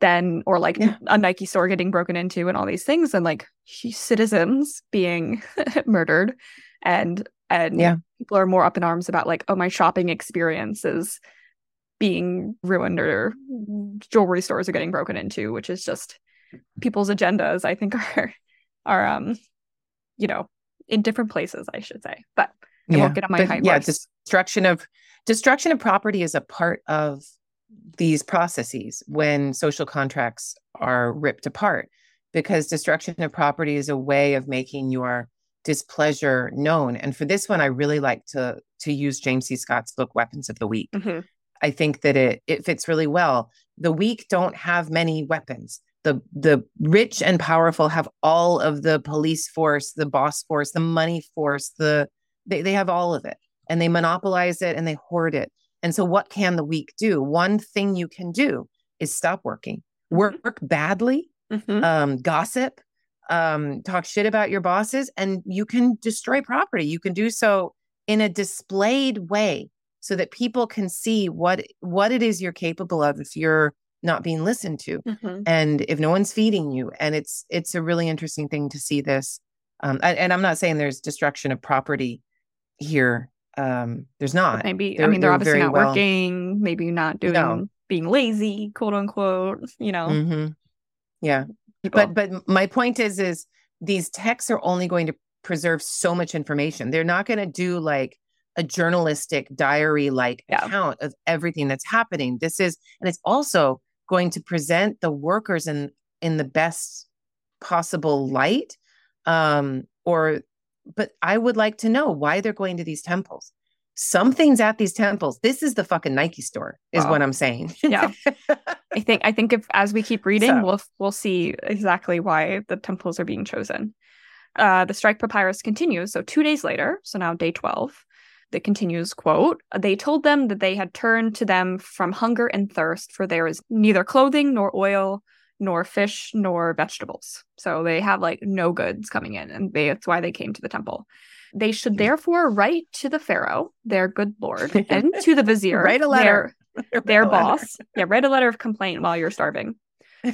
than or like Yeah. a Nike store getting broken into and all these things, and like citizens being murdered, and and Yeah. people are more up in arms about like, oh, my shopping experience is being ruined or jewelry stores are getting broken into, which is just people's agendas. I think are are um you know in different places, I should say, but. I won't get on my but high yeah horse. destruction of destruction of property is a part of these processes when social contracts are ripped apart because destruction of property is a way of making your displeasure known and for this one i really like to to use james c scott's book weapons of the weak Mhm. I think that it it fits really well. The weak don't have many weapons. The the rich and powerful have all of the police force, the boss force, the money force, the they, they have all of it and they monopolize it and they hoard it. And so what can the weak do? One thing you can do is stop working. Work, work badly, Mhm. um, gossip, um, talk shit about your bosses, and you can destroy property. You can do so in a displayed way so that people can see what what it is you're capable of if you're not being listened to Mhm. and if no one's feeding you and it's it's a really interesting thing to see this um and, and i'm not saying there's destruction of property here um there's not Maybe I They're- mean they're they're obviously not well- working, maybe not doing No. being lazy, quote unquote. You know, Mhm. yeah people. but but my point is is these texts are only going to preserve so much information they're not going to do like a journalistic diary like Yeah. account of everything that's happening this is and it's also going to present the workers in in the best possible light um or but i would like to know why they're going to these temples something's at these temples this is the fucking nike store is Wow. what i'm saying Yeah. I think I think if as we keep reading, So- we'll we'll see exactly why the temples are being chosen. Uh, the strike papyrus continues. So two days later, so now day twelve, it continues. Quote: They told them that they had turned to them from hunger and thirst, for there is neither clothing nor oil, nor fish nor vegetables. So they have like no goods coming in, and they, that's why they came to the temple. They should hmm. therefore write to the pharaoh, their good lord, and to the vizier, Write a letter. their, their boss. Yeah, write a letter of complaint while you're starving.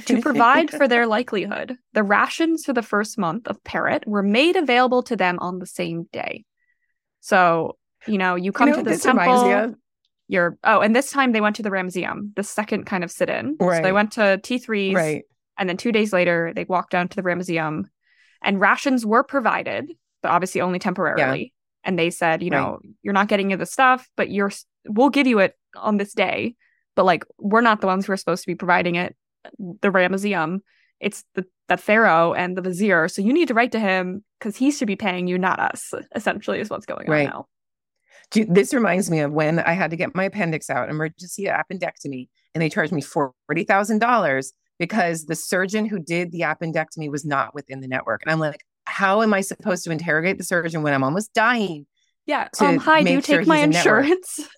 To provide for their likelihood, the rations for the first month of Peret were made available to them on the same day. So, you know, you come You know to this this reminds me temple, you're oh, and this time they went to the Ramesseum, the second kind of sit-in. So they went to T3's right and then two days later they walked down to the Ramesseum and rations were provided, but obviously only temporarily. And they said, you Right. know, you're not getting the stuff, but you're we'll give you it on this day. But like we're not the ones who are supposed to be providing it. The Ramesseum, it's the the Pharaoh and the Vizier. So you need to write to him because he should be paying you, not us, essentially, is what's going Right. on now. Do this reminds me of when I had to get my appendix out, emergency appendectomy, and they charged me forty thousand dollars because the surgeon who did the appendectomy was not within the network. And I'm like, how am I supposed to interrogate the surgeon when I'm almost dying? Yeah. Um, hi, do you sure take my in insurance?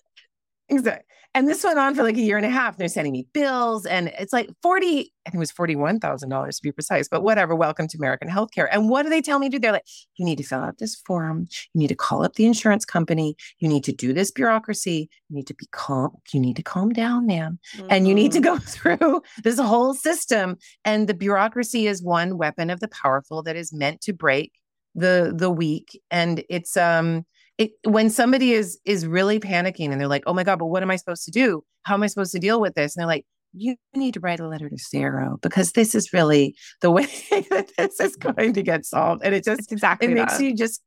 Exactly. And this went on for like a year and a half. They're sending me bills, and it's like forty. I think it was forty-one thousand dollars to be precise. But whatever. Welcome to American healthcare. And what do they tell me to do? They're like, you need to fill out this form. You need to call up the insurance company. You need to do this bureaucracy. You need to be calm. You need to calm down, man. And you need to Mhm. go through this whole system. And the bureaucracy is one weapon of the powerful that is meant to break the the weak. And it's um it, when somebody is is really panicking and they're like, "Oh my god, but what am I supposed to do? How am I supposed to deal with this?" And they're like, "You need to write a letter to Pharaoh because this is really the way that this is going to get solved." And it just It's exactly it makes that. you just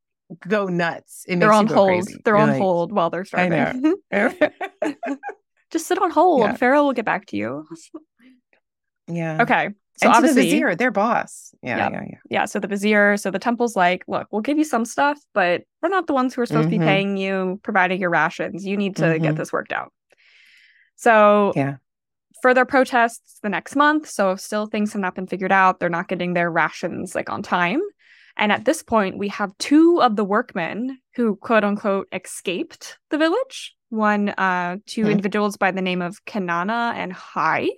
go nuts. It They're makes on hold. crazy. They're You're on like, hold while they're starving. Just sit on hold. Yeah. Pharaoh will get back to you. yeah. Okay. So and to the vizier, their boss. Yeah, Yeah. yeah, yeah. yeah. So the vizier, so the temple's like, look, we'll give you some stuff, but we're not the ones who are supposed to Mhm. be paying you, providing your rations. You need to get Mhm. this worked out. So Yeah. further protests the next month. So still things have not been figured out. They're not getting their rations like on time. And at this point, we have two of the workmen who quote unquote escaped the village. One, uh, 2 Mhm. individuals by the name of Kanana and Hai.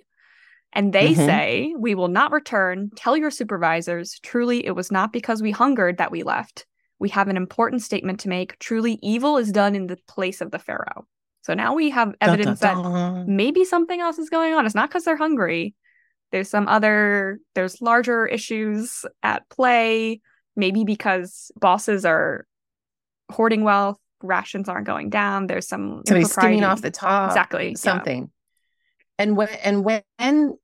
And they Mhm. say, We will not return. Tell your supervisors. Truly, it was not because we hungered that we left. We have an important statement to make. Truly, evil is done in the place of the Pharaoh. So now we have evidence dun, that maybe something else is going on. It's not because they're hungry. There's some other, there's larger issues at play. Maybe because bosses are hoarding wealth, rations aren't going down. There's some somebody's skimming off the top. Exactly. Something. And when and when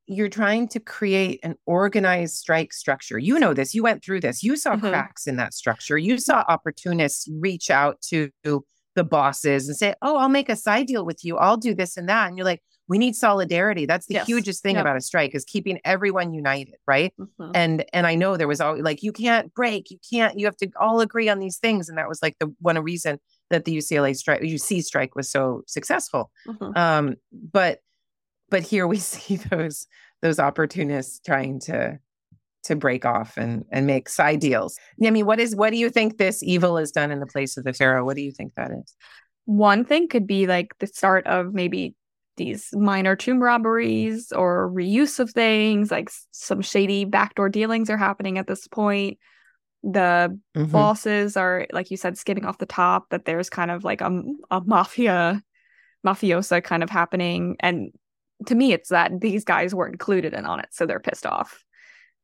you're trying to create an organized strike structure, you know this. You went through this. You saw Mhm. cracks in that structure. You saw opportunists reach out to the bosses and say, "Oh, I'll make a side deal with you. I'll do this and that." And you're like, "We need solidarity." That's the Yes. hugest thing Yep. about a strike is keeping everyone united, right? Mhm. and and i know there was always like you can't break you can't you have to all agree on these things and that was like the one reason that the ucla strike uc strike was so successful Mhm. um but but here we see those those opportunists trying to to break off and and make side deals i mean what is what do you think this evil is done in the place of the pharaoh what do you think that is One thing could be like the start of maybe these minor tomb robberies or reuse of things, like some shady backdoor dealings are happening at this point. The mm-hmm. bosses are, like you said, skimming off the top, that there's kind of like a, a mafia, mafiosa kind of happening. And to me, it's that these guys weren't included in on it, so they're pissed off.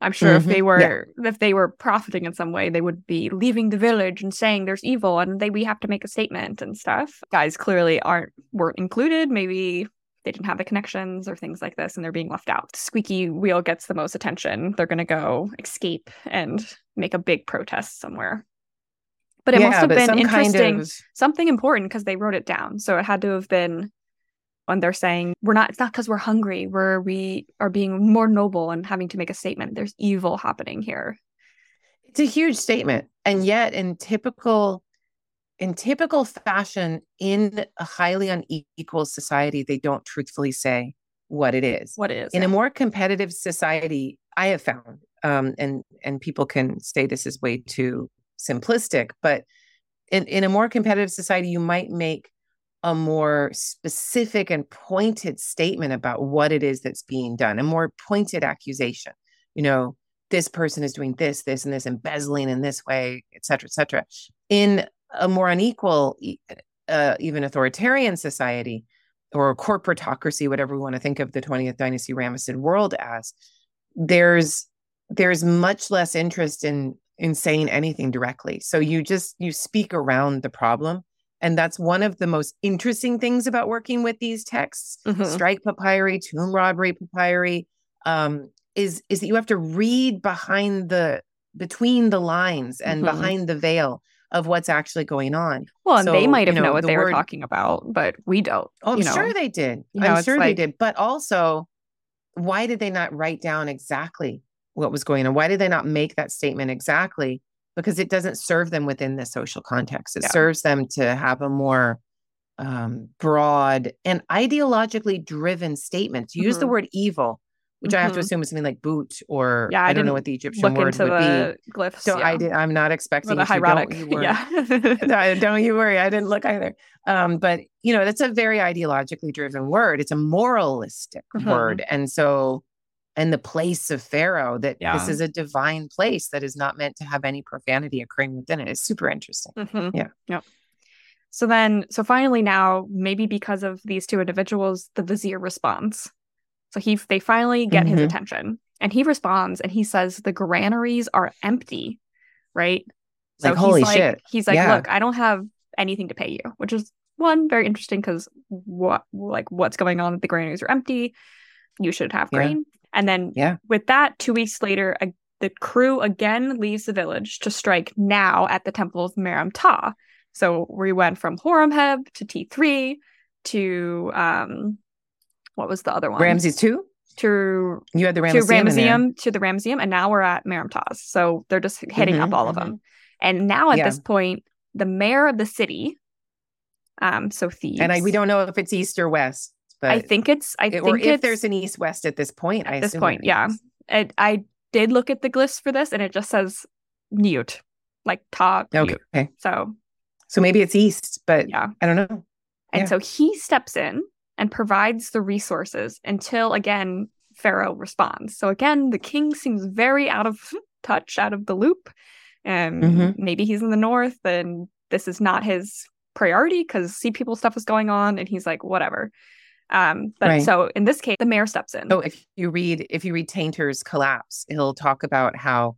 I'm sure mm-hmm. if they were yeah. if they were profiting in some way, they would be leaving the village and saying there's evil and they we have to make a statement and stuff. Guys clearly aren't weren't included. Maybe they didn't have the connections or things like this and they're being left out. Squeaky wheel gets the most attention. They're gonna go escape and make a big protest somewhere. But it yeah, must have been interesting, kind of... something important because they wrote it down. So it had to have been when they're saying we're not it's not because we're hungry we're we are being more noble and having to make a statement. There's evil happening here. It's a huge statement. And yet in typical in typical fashion in a highly unequal society they don't truthfully say what it is. What it is in yeah. a more competitive society i have found um, and and people can say this is way too simplistic but in, in a more competitive society you might make a more specific and pointed statement about what it is that's being done, a more pointed accusation. You know, this person is doing this, this, and this, embezzling in this way, et cetera, et cetera. In a more unequal, uh, even authoritarian society or a corporatocracy, whatever we want to think of the 20th dynasty Ramesside world as, there's there's much less interest in in saying anything directly. So you just you speak around the problem and that's one of the most interesting things about working with these texts, mm-hmm. strike papyri, tomb robbery papyri, um, is is that you have to read behind the between the lines and mm-hmm. behind the veil of what's actually going on. Well, and so, they might have you know, known what the they word, were talking about, but we don't. Oh, I'm sure they did. You know, I'm sure like, they did. But also, why did they not write down exactly what was going on? Why did they not make that statement exactly? Because it doesn't serve them within the social context. It yeah. serves them to have a more um, broad and ideologically driven statement. To use mm-hmm. the word evil, which mm-hmm. I have to mm-hmm. assume is something like boot or yeah, I, I don't know what the Egyptian word would be. Glyphs. So yeah. I did, I'm not expecting the hieratic. Don't you yeah. don't you worry. I didn't look either. Um, but you know, that's a very ideologically driven word. It's a moralistic mm-hmm. word, and so and the place of Pharaoh, that yeah. this is a divine place that is not meant to have any profanity occurring within. It's super interesting. Mm-hmm. Yeah. Yep. So then, so finally now, maybe because of these two individuals, the vizier responds. So he, they finally get mm-hmm. his attention, and he responds, and he says the granaries are empty, right? So like, holy he's shit. like, he's like, yeah. look, I don't have anything to pay you, which is one very interesting because what, like, what's going on? The granaries are empty. You should have grain. And then yeah. with that, two weeks later, a, the crew again leaves the village to strike now at the temple of Merenptah. So we went from Horemheb to T3 to um what was the other one? Ramses 2? To you had the Ramesseum, to Ramesseum to the Ramesseum, and now we're at Merenptah's. So they're just hitting mm-hmm, up all mm-hmm. of them. And now at yeah. this point, the mayor of the city, um, so Thebes, and I, we don't know if it's east or west. But I think it's I think or if there's an east west at this point. At I this point, yeah. I, I did look at the glyphs for this, and it just says Newt, like top. Okay. Newt. So, so maybe it's east, but yeah, I don't know. And yeah. so he steps in and provides the resources until again Pharaoh responds. So again, the king seems very out of touch, out of the loop, and mm-hmm. maybe he's in the north, and this is not his priority because sea people stuff is going on, and he's like, whatever. Um, but right. so in this case, the mayor steps in. So if you read if you read Tainter's Collapse, he'll talk about how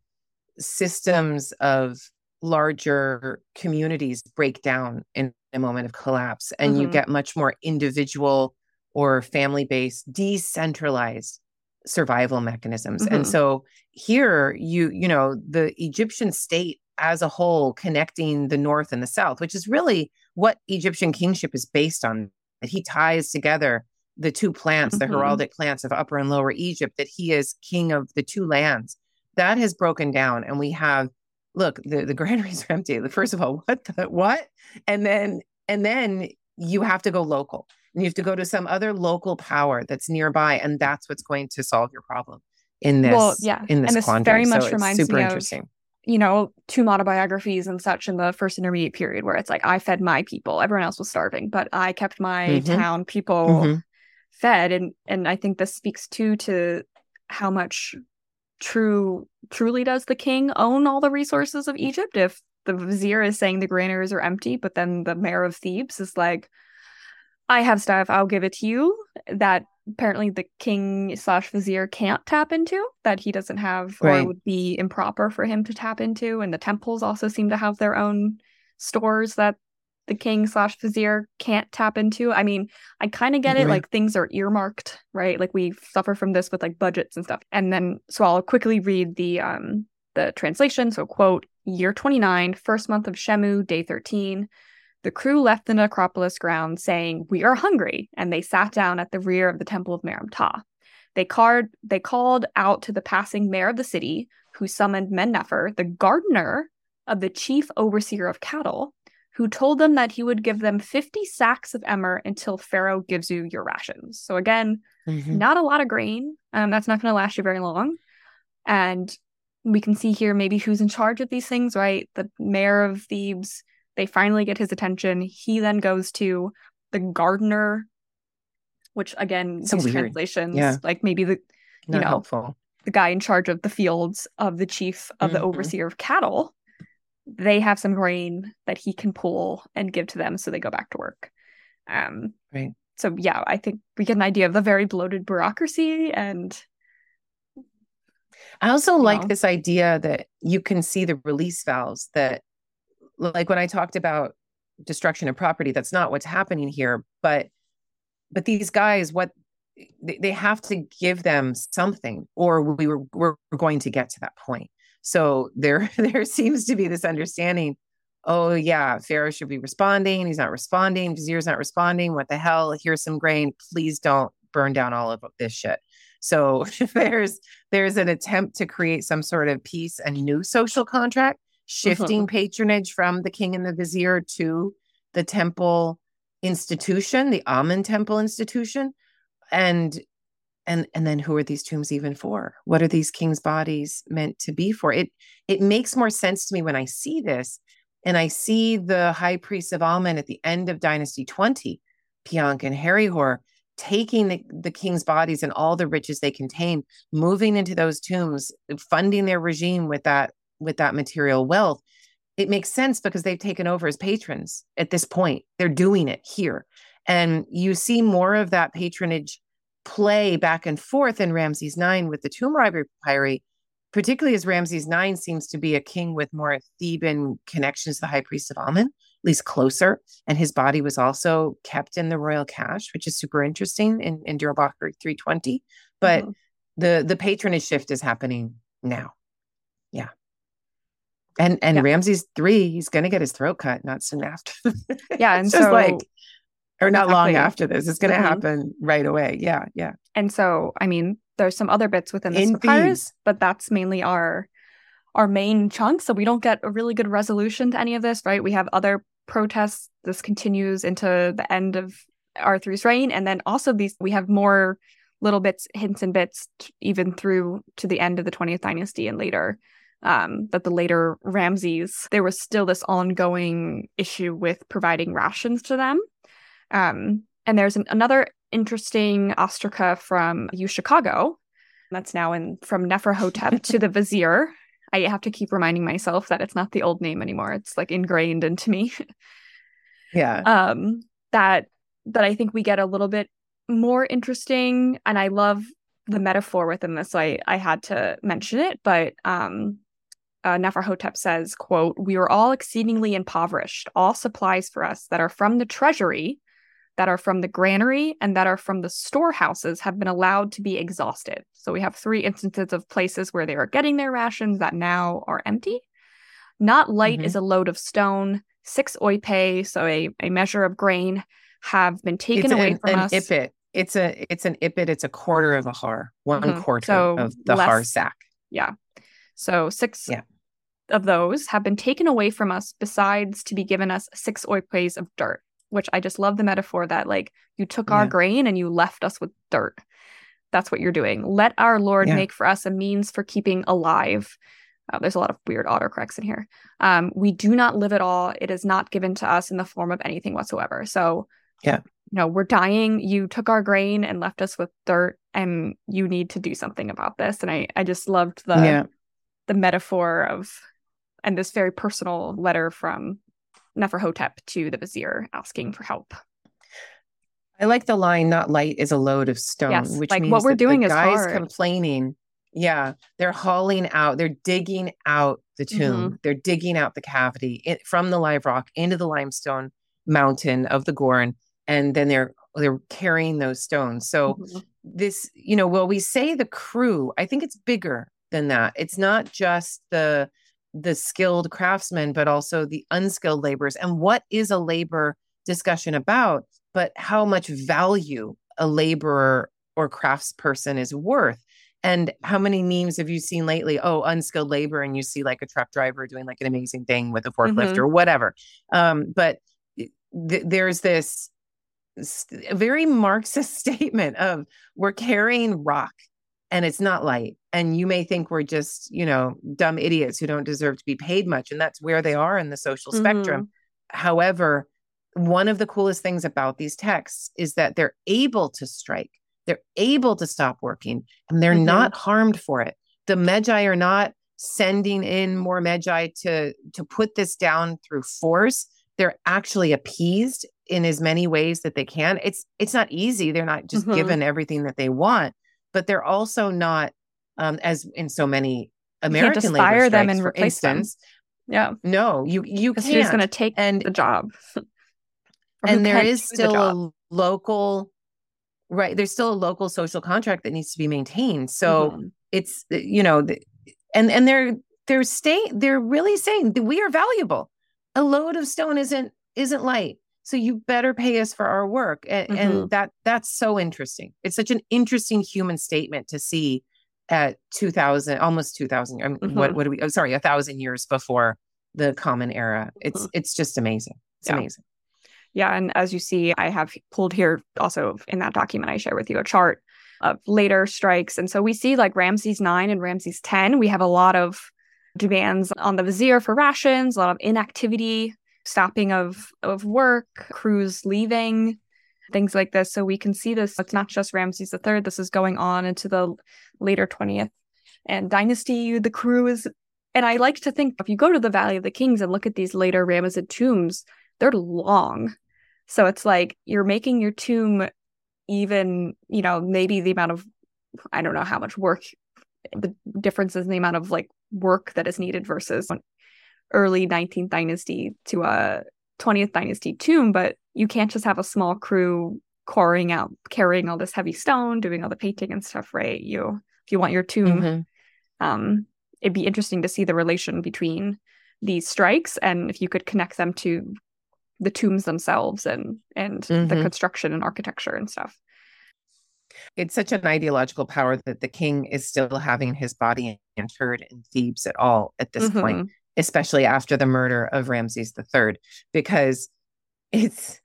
systems of larger communities break down in a moment of collapse and mm-hmm. you get much more individual or family based decentralized survival mechanisms mm-hmm. and so here you you know the egyptian state as a whole connecting the north and the south which is really what egyptian kingship is based on he ties together the two plants, mm-hmm. the heraldic plants of Upper and Lower Egypt, that he is king of the two lands. That has broken down, and we have look the the granaries are empty. First of all, what the, what, and then and then you have to go local, and you have to go to some other local power that's nearby, and that's what's going to solve your problem in this. Well, yeah, in this, and this quandary. very much so reminds super me interesting. Of you know, tomb autobiographies and such in the first intermediate period where it's like I fed my people, everyone else was starving, but I kept my mm-hmm. town people mm-hmm. fed. And and I think this speaks too to how much true truly does the king own all the resources of Egypt? If the vizier is saying the granaries are empty but then the mayor of Thebes is like I have stuff. I'll give it to you. That apparently the king slash vizier can't tap into that he doesn't have right. or would be improper for him to tap into and the temples also seem to have their own stores that the king slash vizier can't tap into. I mean, I kind of get it. Like things are earmarked, right? Like we suffer from this with like budgets and stuff. And then, so I'll quickly read the um the translation. So quote, year 29, first month of Shemu, day 13. The crew left the necropolis ground saying, We are hungry, and they sat down at the rear of the temple of Merenptah. They, card, they called out to the passing mayor of the city, who summoned Men-Nefer, the gardener of the chief overseer of cattle, who told them that he would give them 50 sacks of emmer until Pharaoh gives you your rations. So, again, mm-hmm. not a lot of grain. Um, that's not going to last you very long. And we can see here maybe who's in charge of these things, right? The mayor of Thebes. They finally get his attention. He then goes to the gardener, which again, so these weird. translations, yeah. like maybe the, you know, helpful. the guy in charge of the fields of the chief of mm-hmm. the overseer of cattle they have some grain that he can pull and give to them so they go back to work. Um, right. So yeah, I think we get an idea of the very bloated bureaucracy and I also like know. this idea that you can see the release valves that like when I talked about destruction of property, that's not what's happening here, but but these guys what they, have to give them something or we were we're going to get to that point. So there there seems to be this understanding oh yeah pharaoh should be responding he's not responding vizier's not responding what the hell here's some grain please don't burn down all of this shit. So there's there's an attempt to create some sort of peace and new social contract shifting mm-hmm. patronage from the king and the vizier to the temple institution the amen temple institution. And and and then who are these tombs even for? What are these kings bodies meant to be for? It it makes more sense to me when i see this and i see the high priest of amen at the end of dynasty 20 Piankh and Herihor taking the, the king's bodies and all the riches they contain moving into those tombs funding their regime with that with that material wealth it makes sense because they've taken over as patrons at this point they're doing it here and you see more of that patronage play back and forth in Ramses 9 with the tomb robbery papyri, particularly as Ramses 9 seems to be a king with more Theban connections to the high priest of Amen, at least closer. And his body was also kept in the royal cache, which is super interesting in, in Deir el-Bahari 320. But mm-hmm. the the patronage shift is happening now. Yeah. And and yeah. Ramses three, he's gonna get his throat cut not soon after. yeah, and so like or not exactly. long after this. It's going to mm-hmm. happen right away. Yeah, yeah. And so, I mean, there's some other bits within this papyrus, but that's mainly our our main chunk. So we don't get a really good resolution to any of this, right? We have other protests. This continues into the end of Arthur's reign, and then also these we have more little bits, hints and bits, t- even through to the end of the 20th dynasty and later. Um, that the later Ramses, there was still this ongoing issue with providing rations to them. Um, and there's an, another interesting ostraca from U Chicago that's now in from Neferhotep to the vizier. I have to keep reminding myself that it's not the old name anymore. It's like ingrained into me. yeah. Um, that that I think we get a little bit more interesting, and I love the metaphor within this. So I I had to mention it, but um, uh, Neferhotep says, "quote We are all exceedingly impoverished. All supplies for us that are from the treasury." that are from the granary and that are from the storehouses have been allowed to be exhausted. So we have three instances of places where they are getting their rations that now are empty. Not light mm-hmm. is a load of stone, six oipe, so a, a measure of grain, have been taken it's away an, from an us. Ipit. It's a it's an ipit. It's a quarter of a har, one mm-hmm. quarter so of the less, har sack. Yeah. So six yeah. of those have been taken away from us, besides to be given us six oipes of dirt which I just love the metaphor that like you took our grain and you left us with dirt. That's what you're doing. Let our Lord yeah. make for us a means for keeping alive. Uh, there's a lot of weird autocorrects in here. Um, we do not live at all. It is not given to us in the form of anything whatsoever. So, yeah, you know, we're dying. You took our grain and left us with dirt, and you need to do something about this. And I, I just loved the yeah. The metaphor of and this very personal letter from Neferhotep to the vizier asking for help. I like the line, "Not light is a load of stone," yes, which like means what we're doing the is guys hard. complaining. Yeah, they're hauling out, they're digging out the tomb, mm-hmm. they're digging out the cavity it, from the live rock into the limestone mountain of the Qurn, and then they're they're carrying those stones. So mm-hmm. this, you know, well, we say the crew. I think it's bigger than that. It's not just the the skilled craftsmen, but also the unskilled laborers. And what is a labor discussion about? But how much value a laborer or craftsperson is worth. And how many memes have you seen lately? Oh, unskilled labor, and you see like a truck driver doing like an amazing thing with a forklift mm-hmm. or whatever. Um, but th- there's this very Marxist statement of we're carrying rock and it's not light. And you may think we're just, you know, dumb idiots who don't deserve to be paid much. And that's where they are in the social mm-hmm. spectrum. However, one of the coolest things about these texts is that they're able to strike, they're able to stop working, and they're mm-hmm. not harmed for it. The Medjay are not sending in more Medjay to, to put this down through force. They're actually appeased in as many ways that they can. It's it's not easy. They're not just mm-hmm. given everything that they want, but they're also not um, as in so many American you fire strikes, them and replace instance, them. Yeah. No, you you can't. Who's going to take and, the job? and there is still the a local right there's still a local social contract that needs to be maintained so mm-hmm. it's you know and and they're they're staying they're really saying that we are valuable a load of stone isn't isn't light so you better pay us for our work and, mm-hmm. and that that's so interesting it's such an interesting human statement to see at 2000 almost 2000 I mean, mm-hmm. what what do we oh, sorry a thousand years before the common era it's mm-hmm. it's just amazing it's yeah. amazing yeah and as you see i have pulled here also in that document i share with you a chart of later strikes and so we see like ramses 9 and ramses 10 we have a lot of demands on the vizier for rations a lot of inactivity stopping of of work, crews leaving, things like this. So we can see this. It's not just Ramses III. This is going on into the later 20th and dynasty. The crew is, and I like to think if you go to the Valley of the Kings and look at these later Ramesside tombs, they're long. So it's like you're making your tomb even, you know, maybe the amount of, I don't know how much work, the difference is in the amount of like work that is needed versus early 19th dynasty to a 20th dynasty tomb, but you can't just have a small crew quarrying out, carrying all this heavy stone, doing all the painting and stuff, right? You, if you want your tomb, mm-hmm. um, it'd be interesting to see the relation between these strikes and if you could connect them to the tombs themselves and and mm-hmm. the construction and architecture and stuff. It's such an ideological power that the king is still having his body interred in Thebes at all at this mm-hmm. point especially after the murder of Ramses III, because it's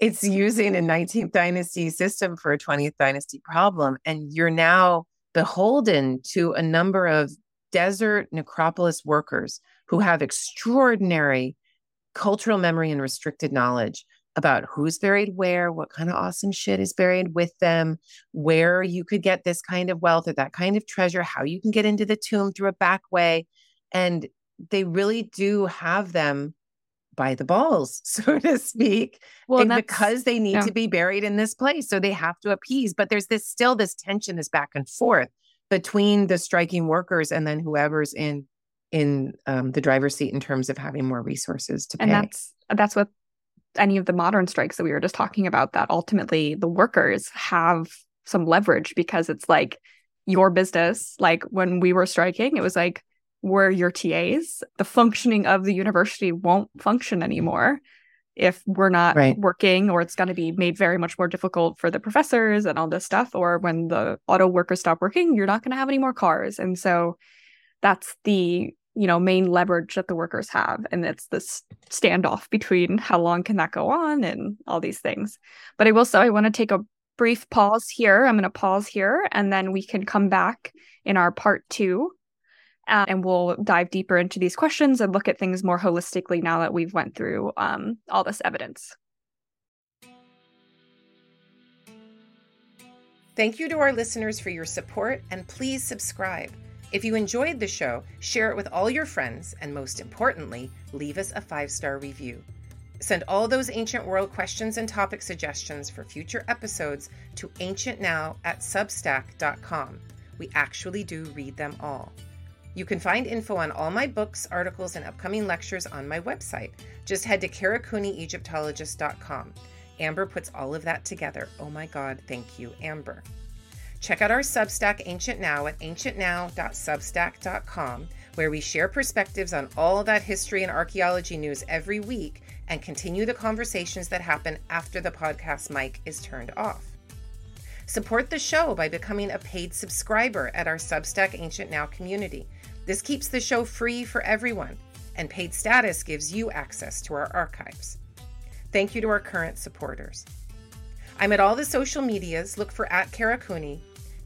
it's using a 19th dynasty system for a 20th dynasty problem. And you're now beholden to a number of desert necropolis workers who have extraordinary cultural memory and restricted knowledge about who's buried where, what kind of awesome shit is buried with them, where you could get this kind of wealth or that kind of treasure, how you can get into the tomb through a back way. And they really do have them by the balls, so to speak. Well, because they need yeah. to be buried in this place. So they have to appease. But there's this still this tension, this back and forth between the striking workers and then whoever's in in um, the driver's seat in terms of having more resources to pay. And that's that's what any of the modern strikes that we were just talking about, that ultimately the workers have some leverage because it's like your business. Like when we were striking, it was like were your TAs, the functioning of the university won't function anymore if we're not right. working, or it's going to be made very much more difficult for the professors and all this stuff. Or when the auto workers stop working, you're not going to have any more cars. And so that's the you know main leverage that the workers have and it's this standoff between how long can that go on and all these things but i will say i want to take a brief pause here i'm going to pause here and then we can come back in our part two um, and we'll dive deeper into these questions and look at things more holistically now that we've went through um, all this evidence Thank you to our listeners for your support and please subscribe. If you enjoyed the show, share it with all your friends and most importantly, leave us a five star review. Send all those ancient world questions and topic suggestions for future episodes to ancientnow at substack.com. We actually do read them all. You can find info on all my books, articles, and upcoming lectures on my website. Just head to karakuniegyptologist.com. Amber puts all of that together. Oh my God, thank you, Amber. Check out our Substack Ancient Now at ancientnow.substack.com, where we share perspectives on all that history and archaeology news every week and continue the conversations that happen after the podcast mic is turned off. Support the show by becoming a paid subscriber at our Substack Ancient Now community. This keeps the show free for everyone, and paid status gives you access to our archives. Thank you to our current supporters. I'm at all the social medias. Look for at KaraCooney.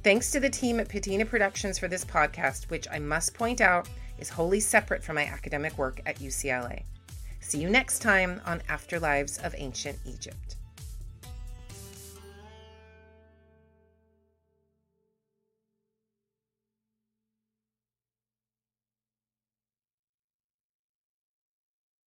Thanks to the team at Patina Productions for this podcast, which I must point out is wholly separate from my academic work at UCLA. See you next time on Afterlives of Ancient Egypt.